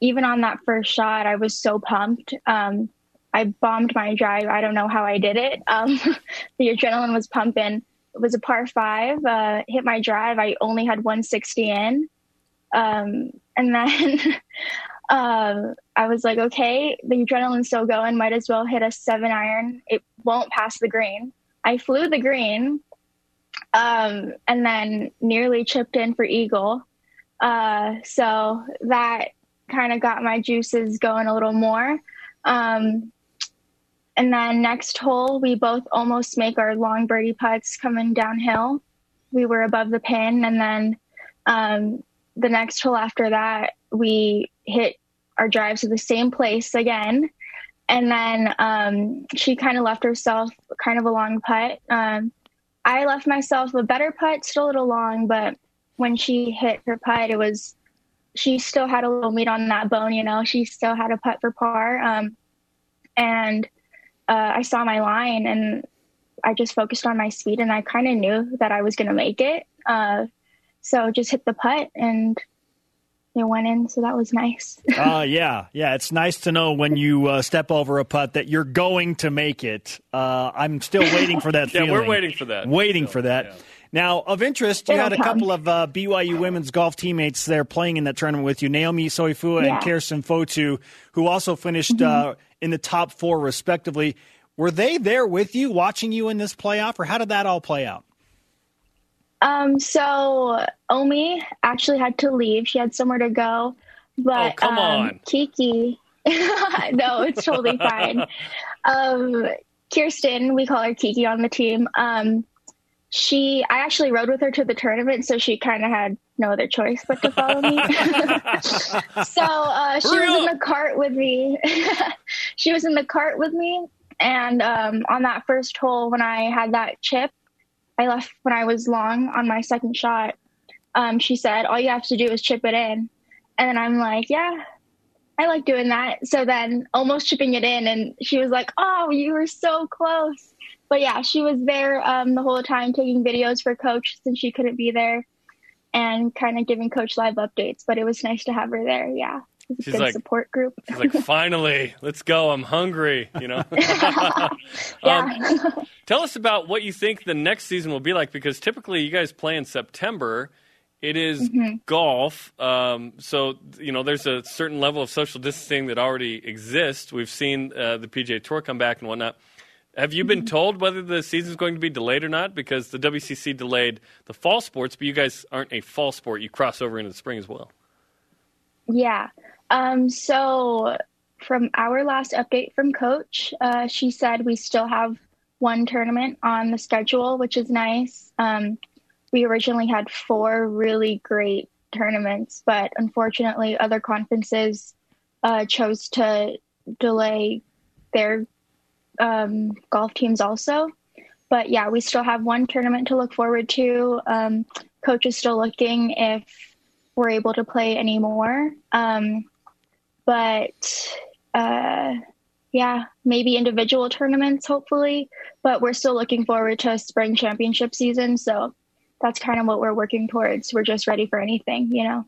even on that first shot, I was so pumped. Um, I bombed my drive. I don't know how I did it. Um, [LAUGHS] the adrenaline was pumping. It was a par five. Uh, hit my drive. I only had 160 in. Um, and then [LAUGHS] um, I was like, okay, the adrenaline's still going. Might as well hit a seven iron. It won't pass the green. I flew the green um, and then nearly chipped in for eagle. Uh, so that kind of got my juices going a little more. Um, and then next hole, we both almost make our long birdie putts coming downhill. We were above the pin, and then um, the next hole after that, we hit our drives to the same place again. And then um, she kind of left herself kind of a long putt. Um, I left myself a better putt, still a little long, but when she hit her putt, it was she still had a little meat on that bone. You know, she still had a putt for par. Um, and uh, I saw my line, and I just focused on my speed, and I kind of knew that I was going to make it. Uh, so just hit the putt, and it went in, so that was nice. [LAUGHS] uh, yeah, yeah. It's nice to know when you uh, step over a putt that you're going to make it. Uh, I'm still waiting for that [LAUGHS] feeling. yeah, feeling. we're waiting for that. Waiting So, for that. yeah. Now, of interest, you It'll had a come. couple of uh, BYU women's golf teammates there playing in that tournament with you, Naomi Soifua Yeah. and Kirsten Fotu, who also finished Mm-hmm. uh, in the top four, respectively. Were they there with you, watching you in this playoff, or how did that all play out? Um, so Omi actually had to leave. She had somewhere to go. But Oh, come um, on. Kiki. [LAUGHS] no, it's totally fine. [LAUGHS] Um, Kirsten, we call her Kiki on the team. Um, she, I actually rode with her to the tournament, so she kind of had no other choice but to follow me. [LAUGHS] so uh, she Hurry was in the cart with me. [LAUGHS] she was in the cart with me, and um, on that first hole, when I had that chip, I left when I was long on my second shot. Um, she said, "All you have to do is chip it in," and then I'm like, "Yeah, I like doing that." So then, almost chipping it in, and she was like, "Oh, you were so close." But yeah, she was there um, the whole time taking videos for Coach since she couldn't be there, and kind of giving Coach live updates. But it was nice to have her there. Yeah, it was a She's good like- support group. She's like, [LAUGHS] finally, let's go. I'm hungry. You know. [LAUGHS] [LAUGHS] Um, Tell us about what you think the next season will be like because typically you guys play in September. It is golf, um, so you know there's a certain level of social distancing that already exists. We've seen uh, the PGA Tour come back and whatnot. Have you been told whether the season's going to be delayed or not? Because the WCC delayed the fall sports, but you guys aren't a fall sport. You cross over into the spring as well. Yeah. Um, so from our last update from coach, uh, she said we still have one tournament on the schedule, which is nice. Um, we originally had four really great tournaments, but unfortunately, other conferences uh, chose to delay their um, golf teams also. But yeah, we still have one tournament to look forward to. Um, coach is still looking if we're able to play anymore. Um, but uh, yeah, maybe individual tournaments, hopefully. But we're still looking forward to spring championship season. So that's kind of what we're working towards. We're just ready for anything, you know?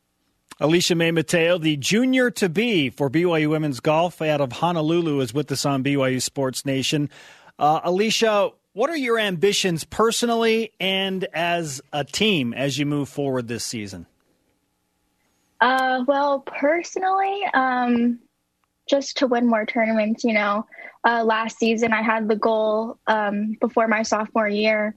Alicia May Mateo, the junior to be for BYU women's golf out of Honolulu, is with us on BYU Sports Nation. Uh, Alicia, what are your ambitions personally and as a team as you move forward this season? Uh, well, personally, um, just to win more tournaments, you know. Uh, last season, I had the goal um, before my sophomore year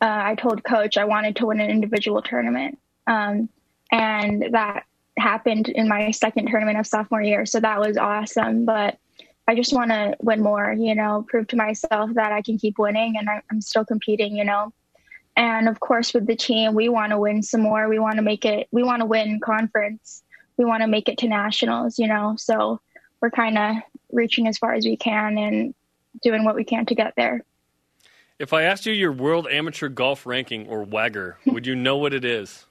uh, I told coach I wanted to win an individual tournament. Um, and that happened in my second tournament of sophomore year. So that was awesome. But I just want to win more, you know, prove to myself that I can keep winning and I'm still competing, you know. And of course, with the team, we want to win some more. We want to make it, we want to win conference. We want to make it to nationals, you know. So we're kind of reaching as far as we can and doing what we can to get there. If I asked you your world amateur golf ranking or WAGR, would you know what it is?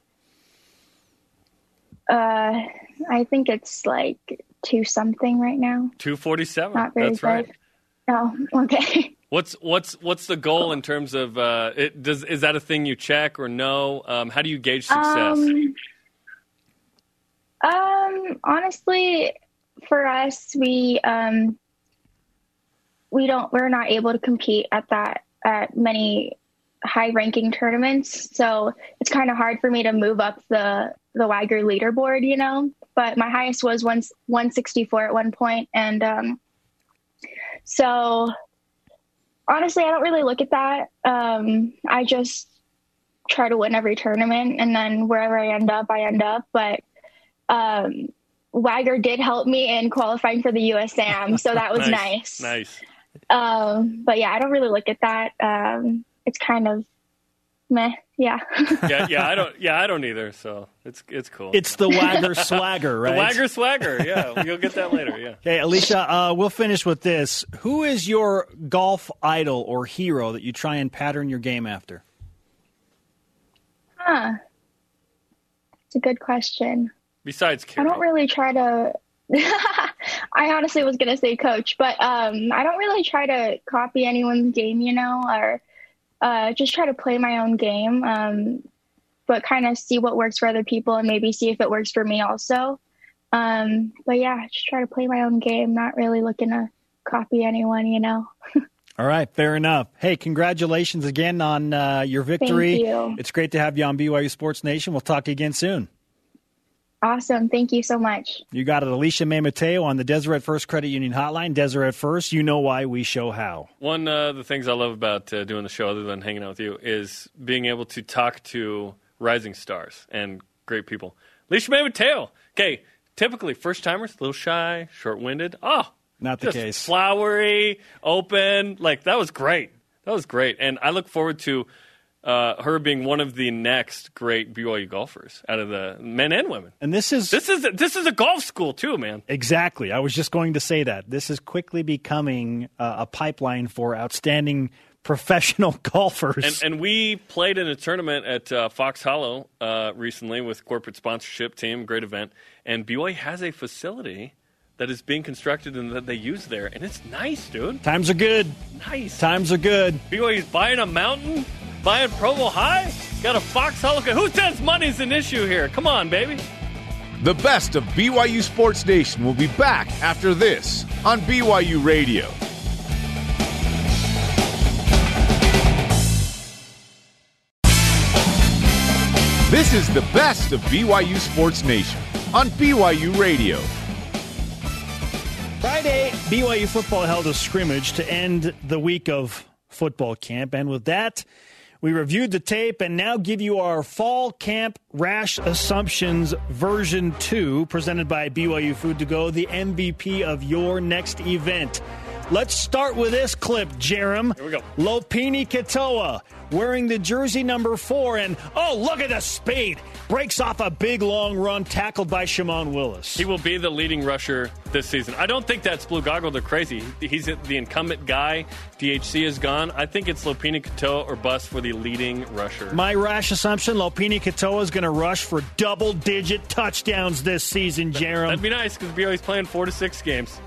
Uh, I think it's like two something right now. Two forty seven. Not very That's good. right. Oh, okay. [LAUGHS] What's what's what's the goal in terms of uh, it? Does is that a thing you check or no? Um, how do you gauge success? Um, um, honestly, for us, we um, we don't we're not able to compete at that at many high ranking tournaments, so it's kind of hard for me to move up the the Wagger leaderboard, you know. But my highest was one sixty four at one point, and um, so honestly, I don't really look at that. Um, I just try to win every tournament, and then wherever I end up, I end up. But um, Wagger did help me in qualifying for the USAM, so that was [LAUGHS] nice. Nice. Um, but yeah, I don't really look at that. Um, it's kind of meh. Yeah. [LAUGHS] Yeah, yeah. I don't. Yeah, I don't either. So it's it's cool. It's the [LAUGHS] Wagger swagger, the right? Wagger swagger. Yeah, you'll get that later. Yeah. Okay, Alicia, uh, we'll finish with this. Who is your golf idol or hero that you try and pattern your game after? huh. It's a good question. Besides, I don't really try to. [LAUGHS] I honestly was gonna say coach, but um, I don't really try to copy anyone's game, you know, or uh, just try to play my own game. Um, but kind of see what works for other people and maybe see if it works for me also. Um, but yeah, just try to play my own game, not really looking to copy anyone, you know. [LAUGHS] All right, fair enough. Hey, congratulations again on uh, your victory. Thank you. It's great to have you on BYU Sports Nation. We'll talk to you again soon. Awesome. Thank you so much. You got it, Alicia May Mateo on the Deseret First Credit Union Hotline. Deseret First, you know why we show how. One uh, of the things I love about uh, doing the show, other than hanging out with you, is being able to talk to rising stars and great people. Alicia May Mateo. Okay, typically first timers, a little shy, short winded. Oh, Not the just case. flowery, open. Like that was great. That was great, and I look forward to uh, her being one of the next great BYU golfers out of the men and women. And this is This is this is a golf school too, man. exactly. I was just going to say that this is quickly becoming uh, a pipeline for outstanding [LAUGHS] professional golfers. And, and we played in a tournament at uh, Fox Hollow uh, recently with corporate sponsorship team, great event. And BYU has a facility that is being constructed and that they use there, and it's nice, dude. Times are good. Nice. Times are good. BYU's buying a mountain, buying Provo High, got a Fox Hollow. Who says money's an issue here? Come on, baby. The best of BYU Sports Nation will be back after this on BYU Radio. This is the best of BYU Sports Nation on BYU Radio. Friday, BYU football held a scrimmage to end the week of football camp. And with that, we reviewed the tape and now give you our fall camp rash assumptions version 2, presented by BYU Food to Go, the MVP of your next event. Let's start with this clip, Jerem. Here we go. Lopini Katoa wearing the jersey number four, and oh, look at the speed! Breaks off a big long run tackled by Shimon Willis. He will be the leading rusher this season. I don't think that's blue goggled or crazy. He's the incumbent guy. DHC is gone. I think it's Lopini Katoa or bust for the leading rusher. My rash assumption: Lopini Katoa is going to rush for double-digit touchdowns this season. Jeremy. That'd be nice because BYU's playing four to six games.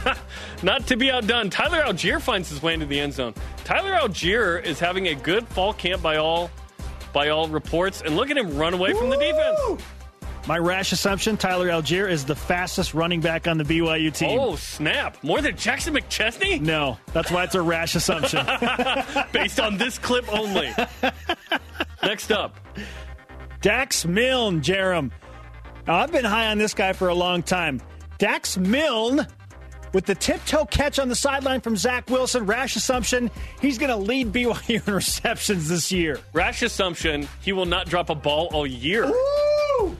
[LAUGHS] Not to be outdone, Tyler Allgeier finds his way into the end zone. Tyler Allgeier is having a good fall camp by all by all reports, and look at him run away from the defense. My rash assumption: Tyler Allgeier is the fastest running back on the BYU team. Oh snap! More than Jackson McChesney, No, that's why it's a rash assumption. [LAUGHS] based on this clip only. Next up, Dax Milne, Jerem. Now, I've been high on this guy for a long time. Dax Milne With the tiptoe catch on the sideline from Zach Wilson, rash assumption he's going to lead BYU in [LAUGHS] receptions this year. Rash assumption he will not drop a ball all year. Woo!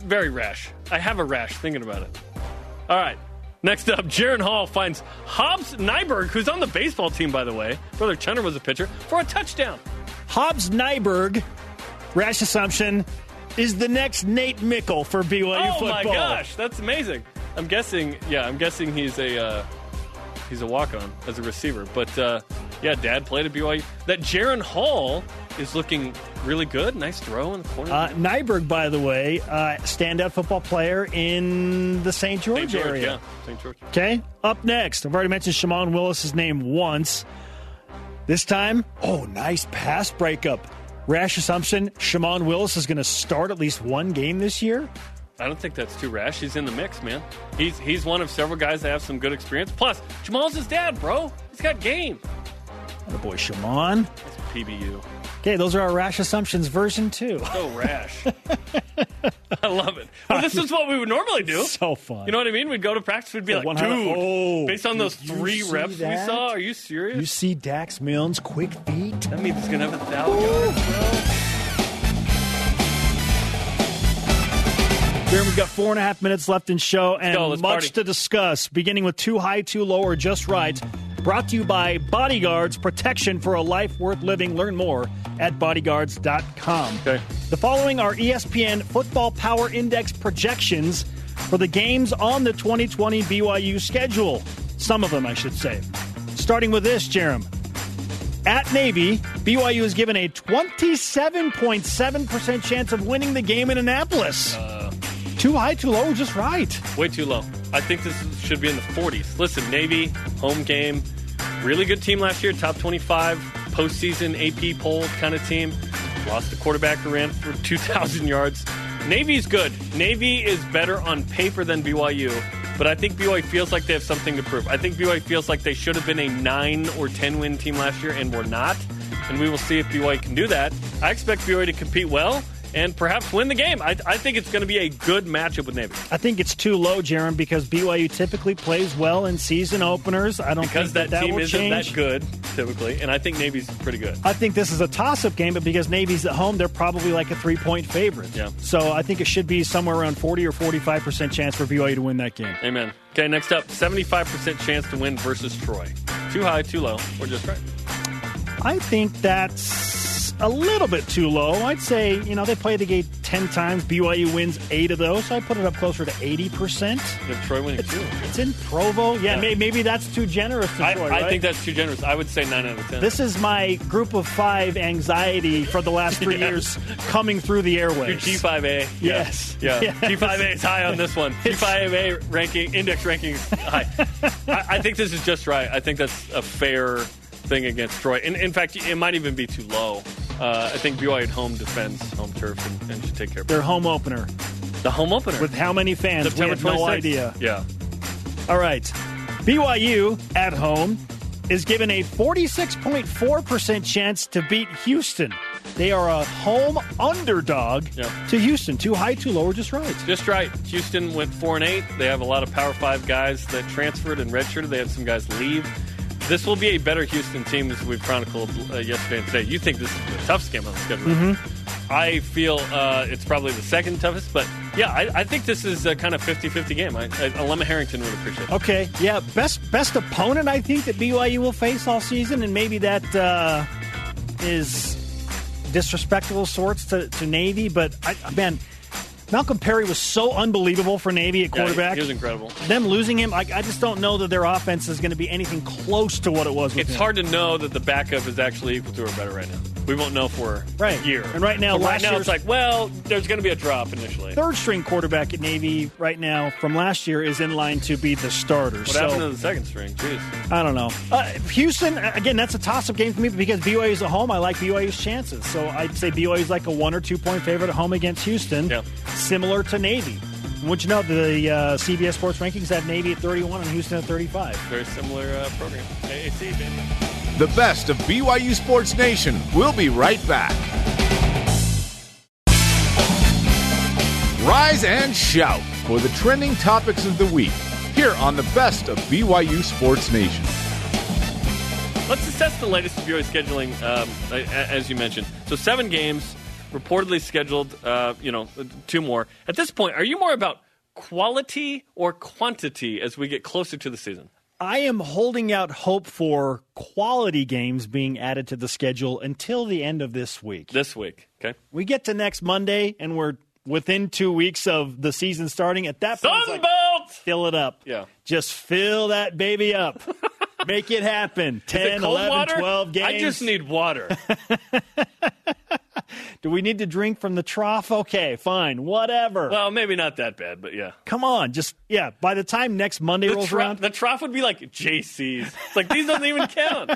Very rash. I have a rash thinking about it. All right. Next up, Jaren Hall finds Hobbs Nyberg, who's on the baseball team, by the way. Brother Chunner was a pitcher, for a touchdown. Hobbs Nyberg, rash assumption, is the next Nate Meikle for BYU oh football. Oh my gosh, that's amazing. I'm guessing, yeah, I'm guessing he's a uh, he's a walk on as a receiver. But uh, yeah, Dad played at BYU. That Jaren Hall is looking really good. Nice throw in the corner. Uh, Nyberg, by the way, uh, standout football player in the St. George, St. George, area. yeah, St. George. Okay, up next, I've already mentioned Shimon Willis' name once. This time, oh, nice pass breakup. Rash assumption Shimon Willis is going to start at least one game this year. I don't think that's too rash. He's in the mix, man. He's he's one of several guys that have some good experience. Plus, Jamal's his dad, bro. He's got game. The boy. That's PBU. Okay, those are our rash assumptions version two. So rash. [LAUGHS] I love it. Well, this is what we would normally do. So fun. You know what I mean? We'd go to practice. We'd be like, 100 dude, oh, based on those three reps that? we saw, are you serious? You see Dax Milne's quick feet? that means he's gonna have a thousand Here we've got four and a half minutes left in show and go, much party. to discuss, beginning with too high, too low, or just right. Brought to you by Bodyguards, protection for a life worth living. Learn more at bodyguards.com. Okay. The following are ESPN Football Power Index projections for the games on the 2020 BYU schedule. Some of them, I should say. Starting with this, Jerem. At Navy, BYU is given a 27.7% chance of winning the game in Annapolis. Uh, too high, too low, just right. Way too low. I think this should be in the 40s. Listen, Navy, home game, really good team last year, top 25, postseason AP poll kind of team. Lost the quarterback who ran for [LAUGHS] 2,000 yards. Navy's good. Navy is better on paper than BYU, but I think BYU feels like they have something to prove. I think BYU feels like they should have been a 9 or 10 win team last year and were not. And we will see if BYU can do that. I expect BYU to compete well and perhaps win the game. I, I think it's going to be a good matchup with Navy. I think it's too low, Jaron, because BYU typically plays well in season openers. I don't because think that, that, team will isn't change. that good typically, and I think Navy's pretty good. I think this is a toss-up game, but because Navy's at home, they're probably like a three-point favorite. Yeah. So I think it should be somewhere around 40 or 45 percent chance for BYU to win that game. Amen. Okay, next up, seventy-five percent chance to win versus Troy. Too high, too low, or just right? I think that's a little bit too low. I'd say, you know, they play the game 10 times. BYU wins eight of those. So I put it up closer to 80%. You have Troy winning two. It's in Provo. Yeah, Yeah. may- maybe that's too generous to I, Troy, I right? think that's too generous. I would say nine out of ten. This is my group of five anxiety for the last three [LAUGHS] Yeah. years coming through the Your. G5A. Yes. Yeah. [LAUGHS] Yes. G5A is high on this one. [LAUGHS] G5A ranking, index ranking high. I, I think this is just right. I think that's a fair thing against Troy. In, in fact, it might even be too low. Uh, I think BYU at home defends home turf and, and should take care of it. Their home opener. The home opener. With how many fans? September we have 26th. no idea. Yeah. All right. BYU at home is given a 46.4% chance to beat Houston. They are a home underdog Yeah. to Houston. Too high, too low, or just right. Just right. Houston went four and eight. They have a lot of Power Five guys that transferred and redshirted. They had some guys leave. This will be a better Houston team, as we've chronicled uh, yesterday and today. You think this is the toughest game on the schedule? Mm-hmm. I feel uh, it's probably the second toughest, but yeah, I, I think this is a kind of 50-50 game. I, I, Alema Harrington would appreciate it. Okay, yeah, best best opponent I think that BYU will face all season, and maybe that uh, is disrespectful sorts to, to Navy. But I, man, Malcolm Perry was so unbelievable for Navy at Yeah, he- quarterback. he was incredible. Them losing him, like I just don't know that their offense is going to be anything close to what it was. With It's him. hard to know that the backup is actually equal to or better right now. We won't know for Right. a year. And right now, right now it's like, well, there's going to be a drop initially. Third string quarterback at Navy right now from last year is in line to be the starter. What so happened to the second string? Jeez. I don't know. Uh, Houston, again, that's a toss up game for me because BYU is at home. I like BYU's chances. So I'd say BYU is like a one or two point favorite at home against Houston, Yeah. Similar to Navy. Would you know the uh, CBS Sports rankings have Navy at 31 and Houston at 35? Very similar uh, program. AAC, baby. The best of BYU Sports Nation. We'll be right back. Rise and shout for the trending topics of the week. here on the best of BYU Sports Nation. Let's assess the latest of BYU scheduling, um, as you mentioned. So seven games reportedly scheduled. Uh, you know, two more. At this point, are you more about quality or quantity as we get closer to the season? I am holding out hope for quality games being added to the schedule until the end of this week. This week, okay. We get to next Monday, and we're within two weeks of the season starting. At that point, Sunbelt, like, fill it up. Yeah, just fill that baby up. [LAUGHS] Make it happen. 10, it 11, water? 12 games. I just need water. [LAUGHS] [LAUGHS] Do we need to drink from the trough? Okay, fine, whatever. Well, maybe not that bad, but yeah. Come on, just yeah. By the time next Monday the rolls around, the trough would be like JC's. It's like these don't even [LAUGHS] count.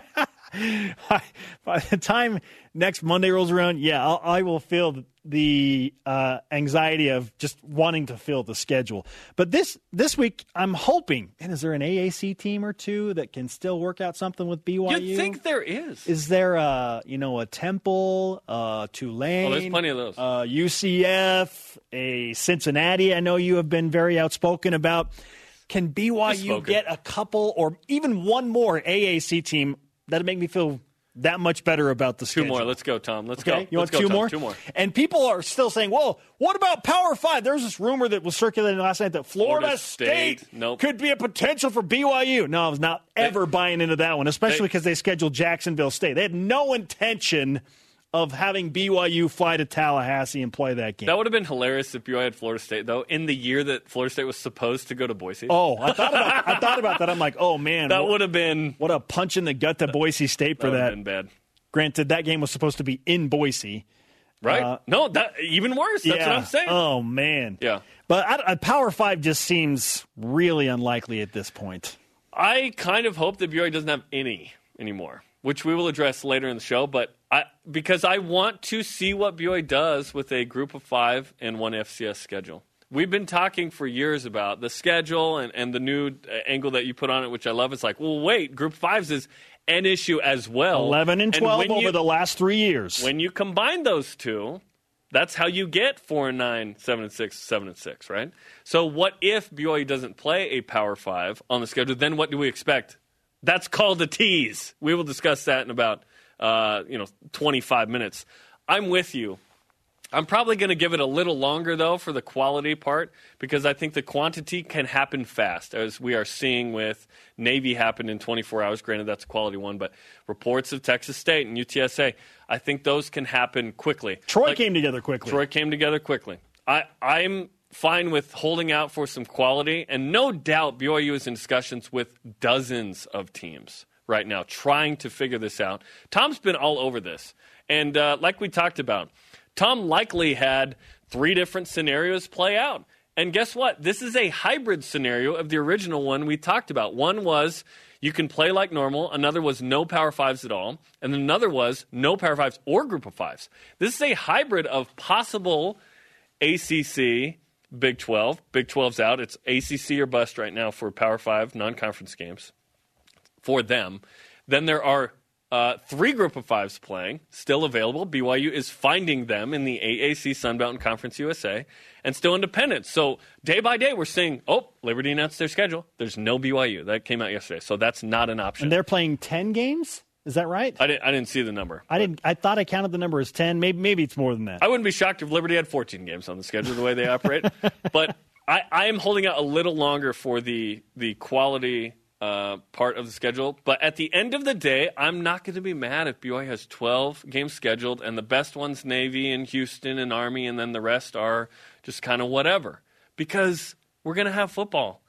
[LAUGHS] by, by, the time next Monday rolls around, yeah, I'll, I will feel the uh, anxiety of just wanting to fill the schedule. But this this week, I'm hoping. And is there an AAC team or two that can still work out something with BYU? You think there is? Is there a you know a Temple, uh, Tulane? Oh, there's plenty of those. Uh, UCF, a Cincinnati. I know you have been very outspoken about. Can BYU get a couple or even one more AAC team that'd make me feel that much better about the schedule. Two more. Let's go, Tom. Let's okay? go. You Let's want go, two Tom. more? Two more. And people are still saying, well, what about Power Five? There's this rumor that was circulating last night that Florida, Florida State, State nope. could be a potential for BYU. No, I was not ever They- buying into that one, especially They- because they scheduled Jacksonville State. They had no intention of having BYU fly to Tallahassee and play that game. That would have been hilarious if BYU had Florida State, though, in the year that Florida State was supposed to go to Boise. oh, I thought about I thought about that. I'm like, oh man, that would have been what a punch in the gut to Boise State for that. would have that. been bad. Granted, that game was supposed to be in Boise. Right? Uh, no, that even worse. That's yeah. what I'm saying. Oh man. Yeah. But I, I, Power Five just seems really unlikely at this point. I kind of hope that BYU doesn't have any anymore, which we will address later in the show. But I because I want to see what BYU does with a group of five and one FCS schedule. We've been talking for years about the schedule and, and the new uh, angle that you put on it, which I love. It's like, well, wait, group fives is an issue as well. Eleven and twelve when over you- the last three years. When you combine those two, that's how you get four and nine, seven and six, seven and six, right? So what if BYU doesn't play a power five on the schedule? Then what do we expect? That's called a tease. We will discuss that in about uh, you know 25 minutes. I'm with you. I'm probably going to give it a little longer though for the quality part because I think the quantity can happen fast, as we are seeing with Navy happen in 24 hours. Granted, that's a quality one, but reports of Texas State and UTSA, I think those can happen quickly. Troy Like- came together quickly. Troy came together quickly. I, I'm fine with holding out for some quality, and no doubt BYU is in discussions with dozens of teams right now trying to figure this out. Tom's been all over this. And uh, like we talked about, Tom likely had three different scenarios play out. And guess what? This is a hybrid scenario of the original one we talked about. One was you can play like normal, another was no power fives at all, and another was no power fives or group of fives. This is a hybrid of possible ACC, Big 12. Big 12's out. It's ACC or bust right now for Power 5 non conference games for them. Then there are uh, three group of fives playing, still available. BYU is finding them in the AAC Sunbelt and Conference USA and still independent. So day by day, we're seeing, oh, Liberty announced their schedule. There's no BYU. That came out yesterday. So that's not an option. and they're playing ten games. Is that right? I, didn't, I didn't see the number. I didn't. I thought I counted the number as ten. Maybe maybe it's more than that. I wouldn't be shocked if Liberty had 14 games on the schedule the way they operate. [LAUGHS] but I, I am holding out a little longer for the the quality uh, part of the schedule. But at the end of the day, I'm not going to be mad if BYU has 12 games scheduled and the best ones Navy and Houston and Army, and then the rest are just kind of whatever. Because we're going to have football.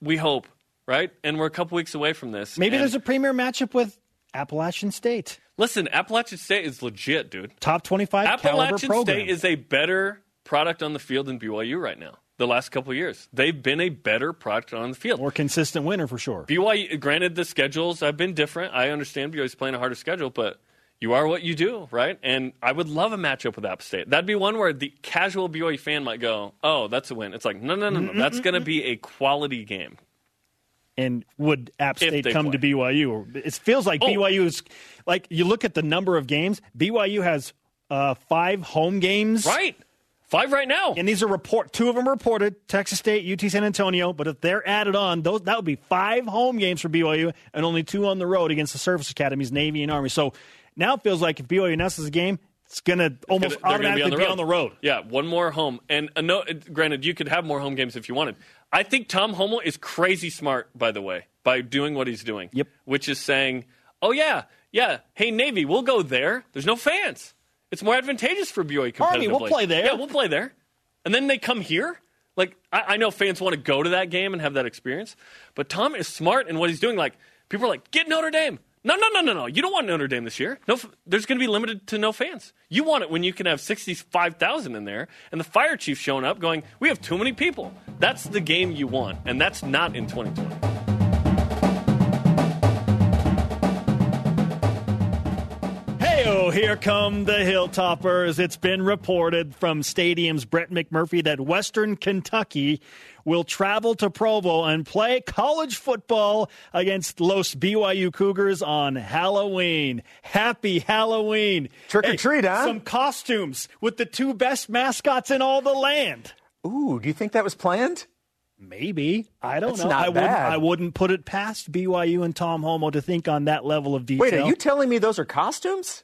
We hope, right? And we're a couple weeks away from this. maybe And there's a premier matchup with Appalachian State, listen. Appalachian State is legit, dude. top twenty-five caliber Appalachian program. State is a better product on the field than BYU right now. The last couple of years, they've been a better product on the field. more consistent winner for sure. BYU, granted, the schedules have been different. I understand BYU's playing a harder schedule, but you are what you do, right? And I would love a matchup with App State. That'd be one where the casual BYU fan might go, "Oh, that's a win." It's like, no, no, no, no. That's going to be a quality game. And would App State come to. BYU? It feels like Oh. BYU is like you look at the number of games. BYU has uh, five home games. Right? Five right now. And these are report. Two of them reported: Texas State, UT San Antonio. But if they're added on, those that would be five home games for BYU and only two on the road against the service academies, Navy and Army. So now it feels like if BYU announces a game, it's going to almost gonna automatically be on, the, road. Yeah, one more home. And a no, granted, you could have more home games if you wanted. I think Tom Holmoe is crazy smart, by the way, by doing what he's doing. Yep. Which is saying, oh, yeah, yeah, hey, Navy, we'll go there. There's no fans. It's more advantageous for BYU. Army, we'll play there. Yeah, we'll play there. And then they come here. Like, I, I know fans want to go to that game and have that experience, but Tom is smart in what he's doing. Like, people are like, get Notre Dame. No, no, no, no, no. You don't want Notre Dame this year. No, there's going to be limited to no fans. You want it when you can have 65,000 in there and the fire chief showing up going, we have too many people. That's the game you want, and that's not in 2020. Hey, here come the Hilltoppers. It's been reported from Stadium's Brett McMurphy that Western Kentucky will travel to Provo and play college football against Los BYU Cougars on Halloween. Happy Halloween. Trick or Hey, treat, huh? Some costumes with the two best mascots in all the land. Ooh, do you think that was planned? Maybe. I don't That's know. not I wouldn't. I wouldn't put it past BYU and Tom Holmoe to think on that level of detail. Wait, are you telling me those are costumes?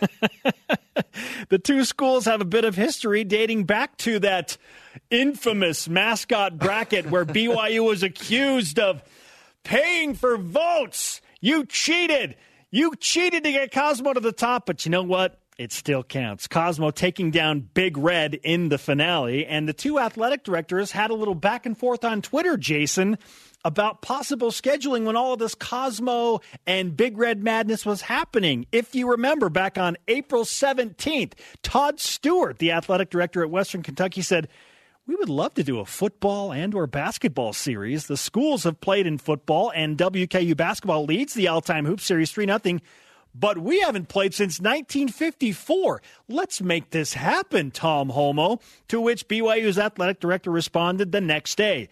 [LAUGHS] The two schools have a bit of history dating back to that infamous mascot bracket where [LAUGHS] BYU was accused of paying for votes. You cheated. You cheated to get Cosmo to the top, but you know what? It still counts. Cosmo taking down Big Red in the finale, and the two athletic directors had a little back and forth on Twitter, Jason, about possible scheduling when all of this Cosmo and Big Red madness was happening. If you remember, back on April 17th, Todd Stewart, the athletic director at Western Kentucky, said, we would love to do a football and or basketball series. The schools have played in football and WKU basketball leads the all-time hoop series 3 0 but we haven't played since 1954. Let's make this happen, Tom Holmoe. To which BYU's athletic director responded the next day.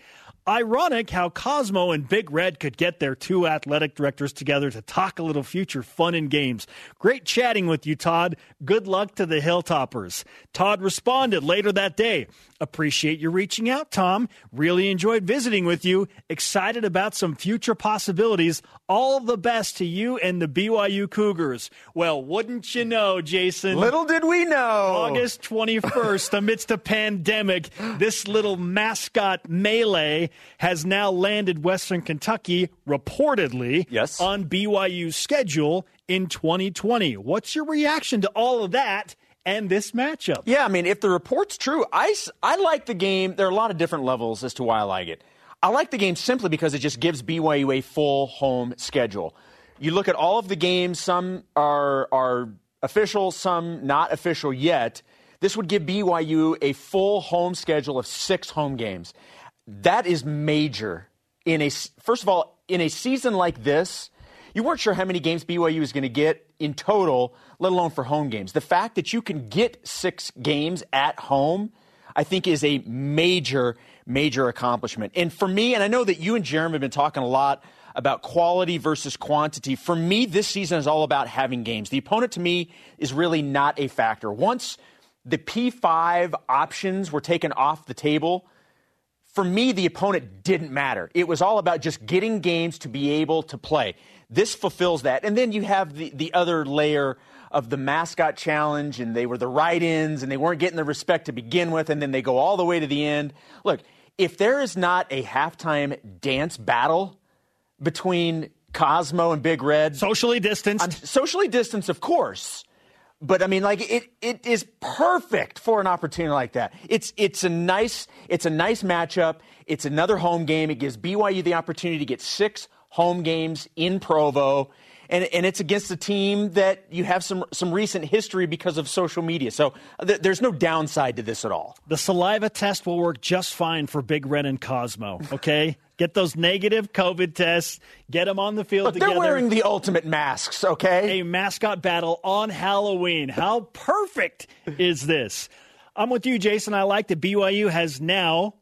Ironic how Cosmo and Big Red could get their two athletic directors together to talk a little future fun and games. Great chatting with you, Todd. Good luck to the Hilltoppers. Todd responded later that day. Appreciate you reaching out, Tom. Really enjoyed visiting with you. Excited about some future possibilities. All the best to you and the BYU Cougars. Well, wouldn't you know, Jason? Little did we know. August 21st, amidst a pandemic, this little mascot melee has now landed Western Kentucky, reportedly, Yes. on BYU's schedule in 2020. What's your reaction to all of that and this matchup? Yeah, I mean, if the report's true, I, I like the game. There are a lot of different levels as to why I like it. I like the game simply because it just gives BYU a full home schedule. You look at all of the games, some are, are official, some not official yet. This would give BYU a full home schedule of six home games. That is major. In a first of all, in a season like this, you weren't sure how many games BYU was going to get in total, let alone for home games. The fact that you can get six games at home, I think, is a major, major accomplishment. And for me, and I know that you and Jeremy have been talking a lot about quality versus quantity. For me, this season is all about having games. The opponent to me is really not a factor. Once the P5 options were taken off the table, for me, the opponent didn't matter. It was all about just getting games to be able to play. This fulfills that. And then you have the, the other layer of the mascot challenge, and they were the right ins, and they weren't getting the respect to begin with, and then they go all the way to the end. Look, if there is not a halftime dance battle between Cosmo and Big Red, Socially distanced. I'm socially distanced, of course. But I mean, like it, it is perfect for an opportunity like that. It's it's a nice it's a nice matchup. It's another home game. It gives BYU the opportunity to get six home games in Provo, and and it's against a team that you have some some recent history because of social media. So th- there's no downside to this at all. The saliva test will work just fine for Big Red and Cosmo, okay? [LAUGHS] Get those negative COVID tests, get them on the field Look, together. they're wearing the ultimate masks. Okay. a mascot battle on Halloween. How perfect is this? I'm with you, Jason. I like that BYU has now,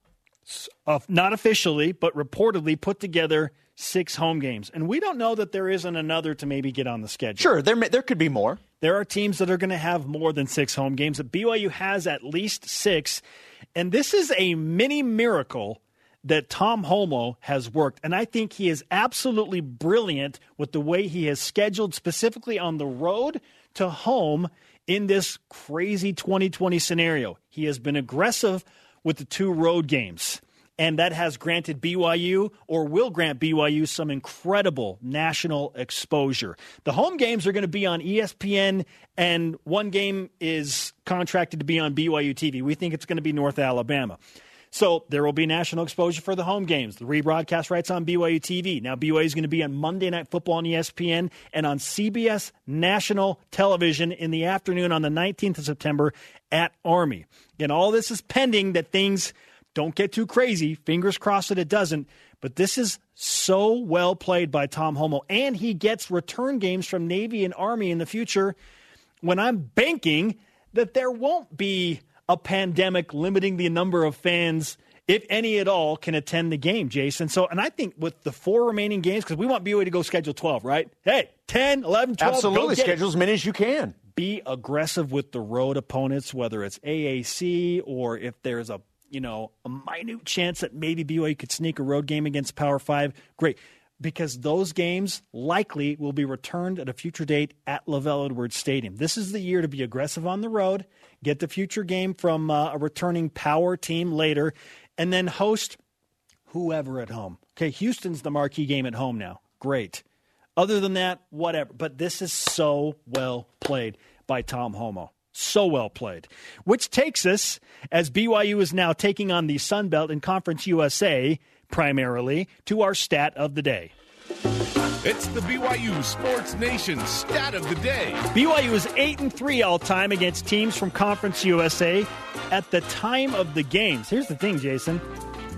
uh, not officially, but reportedly put together six home games. And we don't know that there isn't another to maybe get on the schedule. Sure, there, there could be more. There are teams that are going to have more than six home games. But BYU has at least six. And this is a mini miracle that Tom Holmoe has worked. And I think he is absolutely brilliant with the way he has scheduled, specifically on the road to home in this crazy 2020 scenario. He has been aggressive with the two road games. And that has granted BYU or will grant BYU some incredible national exposure. The home games are going to be on ESPN, and one game is contracted to be on BYU TV. We think it's going to be North Alabama. So there will be national exposure for the home games. The rebroadcast rights on BYU TV. Now BYU is going to be on Monday Night Football on ESPN and on CBS National Television in the afternoon on the 19th of September at Army. And all this is pending that things don't get too crazy. Fingers crossed that it doesn't. But this is so well played by Tom Holmoe, and he gets return games from Navy and Army in the future. When I'm banking that there won't be a pandemic limiting the number of fans, if any at all, can attend the game, Jason. So, and I think with the four remaining games, because we want BYU to go schedule 12, right? Hey, 10, 11, 12. Absolutely. Schedule as many as you can. Be aggressive with the road opponents, whether it's AAC or if there's a you know a minute chance that maybe BYU could sneak a road game against Power Five. Great because those games likely will be returned at a future date at LaVell Edwards Stadium. This is the year to be aggressive on the road get the future game from uh, a returning power team later, and then host whoever at home. Okay, Houston's the marquee game at home now. Great. Other than that, whatever. But this is so well played by Tom Holmoe. So well played. Which takes us, as BYU is now taking on the Sun Belt in Conference USA primarily, to our stat of the day. It's the BYU Sports Nation stat of the day. BYU is 8 and 3 all time against teams from Conference USA at the time of the games. Here's the thing, Jason.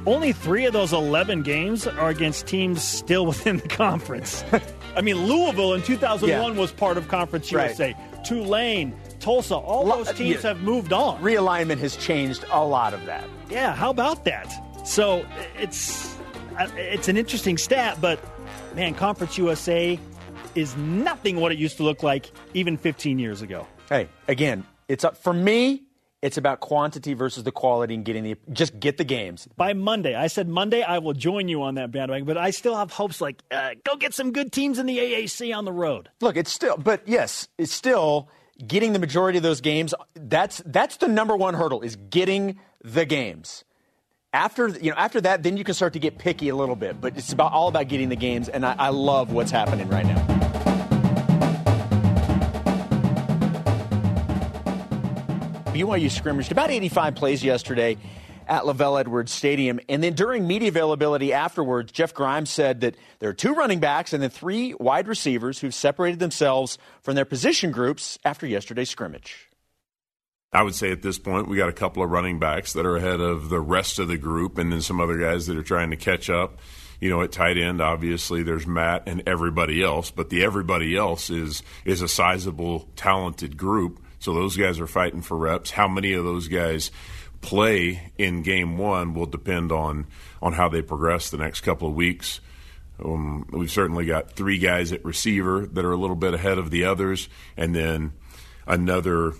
Only 3 of those 11 games are against teams still [LAUGHS] within the conference. [LAUGHS] I mean, Louisville in 2001 yeah. was part of Conference USA. Right. Tulane, Tulsa, all those teams yeah. have moved on. Realignment has changed a lot of that. Yeah, how about that? So, it's uh, it's an interesting stat, but man, Conference USA is nothing what it used to look like even 15 years ago. Hey, again, it's up for me. It's about quantity versus the quality and getting the just get the games. By Monday, I said Monday I will join you on that bandwagon, but I still have hopes like uh, go get some good teams in the AAC on the road. Look, it's still, but yes, it's still getting the majority of those games. That's that's the number one hurdle is getting the games after you know after that then you can start to get picky a little bit but it's about all about getting the games and i, I love what's happening right now BYU scrimmaged about 85 plays yesterday at LaVell Edwards Stadium. And then during media availability afterwards, Jeff Grimes said that there are two running backs and then three wide receivers who've separated themselves from their position groups after yesterday's scrimmage. I would say at this point we got a couple of running backs that are ahead of the rest of the group, and then some other guys that are trying to catch up. You know, at tight end, obviously there's Matt and everybody else, but the everybody else is is a sizable, talented group. So those guys are fighting for reps. How many of those guys play in game one will depend on on how they progress the next couple of weeks. Um, we've certainly got three guys at receiver that are a little bit ahead of the others, and then another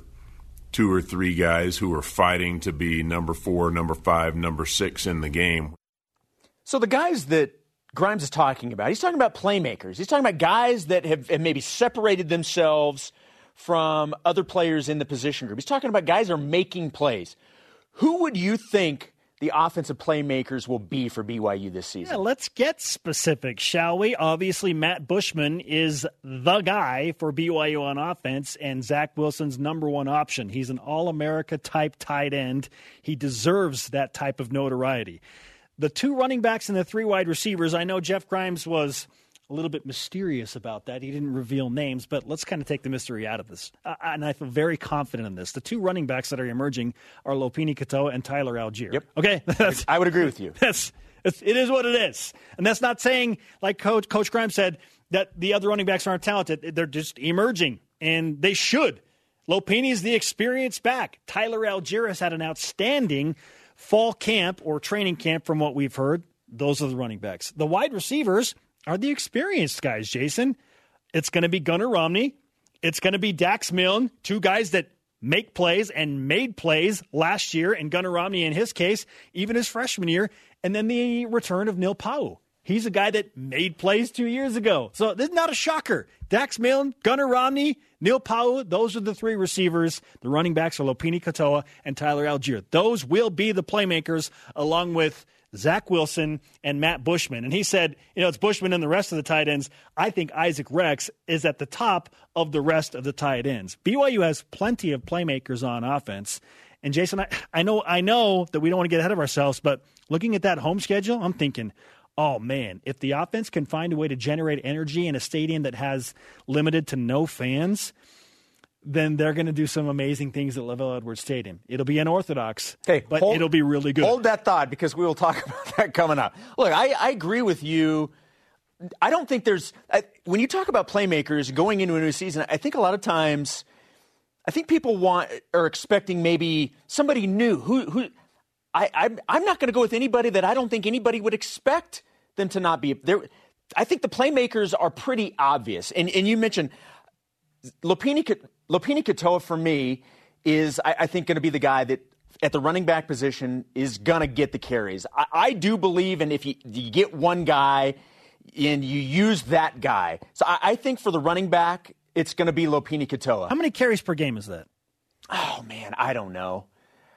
two or three guys who are fighting to be number four, number five, number six in the game. So the guys that Grimes is talking about, he's talking about playmakers. He's talking about guys that have, have maybe separated themselves from other players in the position group. He's talking about guys are making plays. Who would you think the offensive playmakers will be for BYU this season. Yeah, let's get specific, shall we? Obviously, Matt Bushman is the guy for BYU on offense and Zach Wilson's number one option. He's an All America type tight end. He deserves that type of notoriety. The two running backs and the three wide receivers, I know Jeff Grimes was a little bit mysterious about that. He didn't reveal names, but let's kind of take the mystery out of this. Uh, and I feel very confident in this. The two running backs that are emerging are Lopini Katoa and Tyler Allgeier. Yep. Okay, that's, I would agree with you. [LAUGHS] That's it is what it is, and that's not saying like Coach Coach Grimes said that the other running backs aren't talented. They're just emerging, and they should. Lopini's the experienced back. Tyler Allgeier has had an outstanding fall camp or training camp, from what we've heard. Those are the running backs. The wide receivers are the experienced guys, Jason. It's going to be Gunnar Romney. It's going to be Dax Milne, two guys that make plays and made plays last year, and Gunnar Romney in his case, even his freshman year, and then the return of Neil Pau'u. He's a guy that made plays two years ago. So this is not a shocker. Dax Milne, Gunnar Romney, Neil Pau'u, those are the three receivers. The running backs are Lopini Katoa and Tyler Allgeier. Those will be the playmakers along with Zach Wilson and Matt Bushman. And he said, you know, it's Bushman and the rest of the tight ends. I think Isaac Rex is at the top of the rest of the tight ends. BYU has plenty of playmakers on offense. And Jason, I, I know I know that we don't want to get ahead of ourselves, but looking at that home schedule, I'm thinking, oh man, if the offense can find a way to generate energy in a stadium that has limited to no fans, then they're going to do some amazing things at LaVell Edwards Stadium. It'll be unorthodox, okay, but hold, it'll be really good. Hold that thought because we will talk [LAUGHS] about that coming up. Look, I, I agree with you. I don't think there's I, when you talk about playmakers going into a new season. I think a lot of times, I think people want are expecting maybe somebody new who who. I, I'm, I'm not going to go with anybody that I don't think anybody would expect them to not be there. I think the playmakers are pretty obvious, and and you mentioned Lopini Lopini Katoa for me is, I, I think, going to be the guy that at the running back position is going to get the carries. I, I, do believe, and if you, you, get one guy and you use that guy, so I, I think for the running back, it's going to be Lopini Katoa. How many carries per game is that? Oh man, I don't know.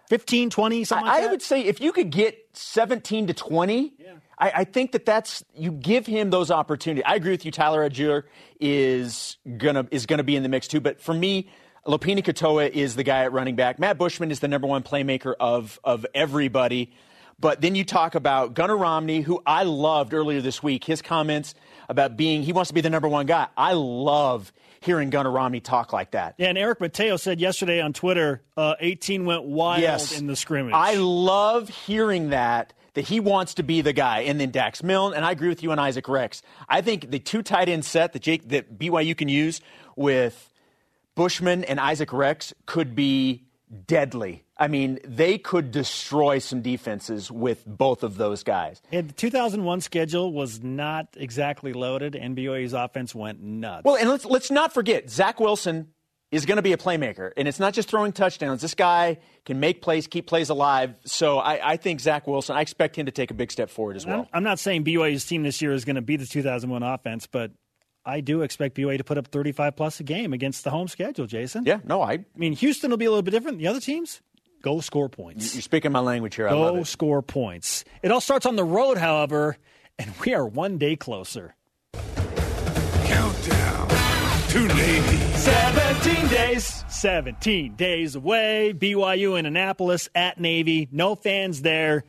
15, 20, something like I, would say if you could get 17 to 20, yeah. I, I, think that that's you give him those opportunities. I agree with you. Tyler Allgeier is gonna is gonna be in the mix too. But for me, Lopini Katoa is the guy at running back. Matt Bushman is the number one playmaker of of everybody. But then you talk about Gunnar Romney, who I loved earlier this week. His comments about being he wants to be the number one guy. I love hearing Gunnar Romney talk like that. Yeah, and Eric Mateo said yesterday on Twitter, uh, 18 went wild yes. in the scrimmage. I love hearing that that he wants to be the guy. And then Dax Milne, and I agree with you on Isaac Rex. I think the two tight end set that Jake that BYU can use with Bushman and Isaac Rex could be deadly. I mean, they could destroy some defenses with both of those guys. And the 2001 schedule was not exactly loaded, and BYU's offense went nuts. Well, and let's let's not forget Zach Wilson is going to be a playmaker, and it's not just throwing touchdowns. This guy can make plays, keep plays alive. So I, I think Zach Wilson. I expect him to take a big step forward as well. I'm, not saying BYU's team this year is going to be the 2001 offense, but I do expect BYU to put up 35 plus a game against the home schedule, Jason. Yeah, no, I. I mean, Houston will be a little bit different. Than the other teams, go score points. You're speaking my language here. I love it. Go score points. It all starts on the road, however, and we are one day closer. Countdown to Navy. 17 days. 17 days away. BYU in Annapolis at Navy. No fans there,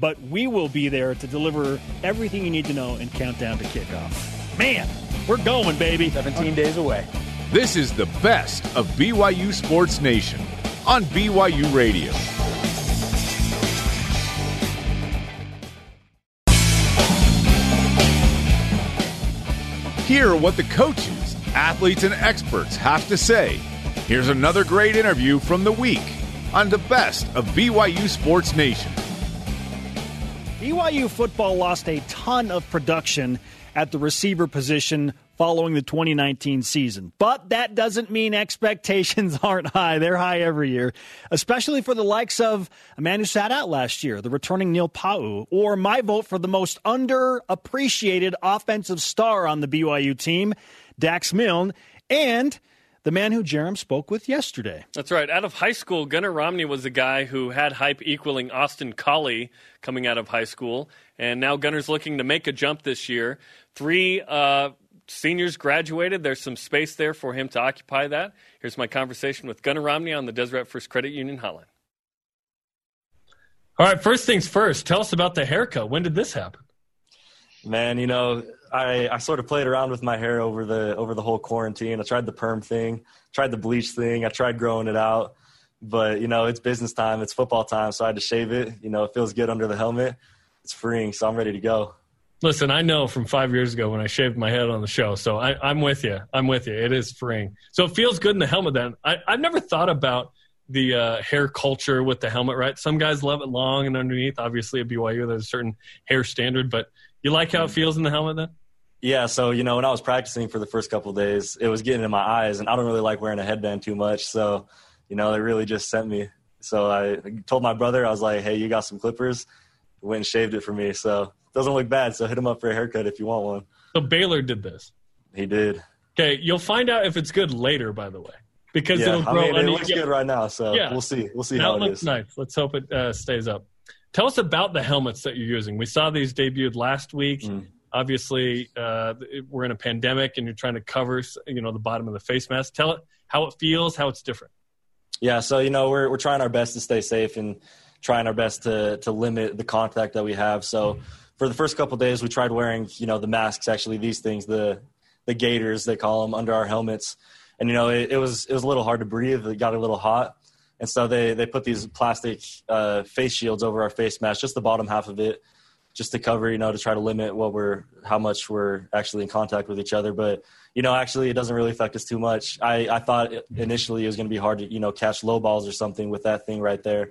but we will be there to deliver everything you need to know and countdown to kickoff. Man, we're going, baby. 17 days away. This is the best of BYU Sports Nation on BYU Radio. Hear what the coaches, athletes, and experts have to say. Here's another great interview from the week on the best of BYU Sports Nation. BYU football lost a ton of production at the receiver position following the 2019 season. But that doesn't mean expectations [LAUGHS] aren't high. They're high every year, especially for the likes of a man who sat out last year, the returning Neil Pau'u, or my vote for the most underappreciated offensive star on the BYU team, Dax Milne, and the man who Jarom spoke with yesterday. That's right. Out of high school, Gunnar Romney was the guy who had hype equaling Austin Collie coming out of high school. And now Gunnar's looking to make a jump this year. Three uh, seniors graduated. There's some space there for him to occupy that. Here's my conversation with Gunnar Romney on the Deseret First Credit Union hotline. All right, first things first. Tell us about the haircut. When did this happen? Man, you know, I, I sort of played around with my hair over the over the whole quarantine. I tried the perm thing, tried the bleach thing, I tried growing it out. But, you know, it's business time, it's football time, so I had to shave it. You know, it feels good under the helmet. It's freeing, so I'm ready to go. Listen, I know from five years ago when I shaved my head on the show, so I, am with you. I'm with you. It is freeing. So it feels good in the helmet then. I, I've never thought about the uh, hair culture with the helmet, right? Some guys love it long and underneath. Obviously, at BYU, there's a certain hair standard, but you like how it feels in the helmet then? Yeah, so you know, when I was practicing for the first couple days, it was getting in my eyes, and I don't really like wearing a headband too much. So, you know, they really just sent me. So I told my brother, I was like, "Hey, you got some clippers?" Went and shaved it for me. So doesn't look bad. So hit him up for a haircut if you want one. So Baylor did this. He did. Okay, you'll find out if it's good later, by the way, because Yeah, it'll I grow. mean, it looks good right now. So Yeah. we'll see. We'll see how it it looks is. nice. Let's hope it uh, stays up. Tell us about the helmets that you're using. We saw these debuted last week. Mm. Obviously, uh, we're in a pandemic, and you're trying to cover, you know, the bottom of the face mask. Tell it how it feels, how it's different. Yeah, so you know we're we're trying our best to stay safe and trying our best to to limit the contact that we have. So for the first couple days, we tried wearing you know the masks, actually these things, the the gaiters they call them, under our helmets, and you know it, it was it was a little hard to breathe. It got a little hot, and so they they put these plastic uh, face shields over our face mask, just the bottom half of it, just to cover, you know, to try to limit what we're how much we're actually in contact with each other. But you know, actually, it doesn't really affect us too much. I I thought initially it was going to be hard to you know catch low balls or something with that thing right there.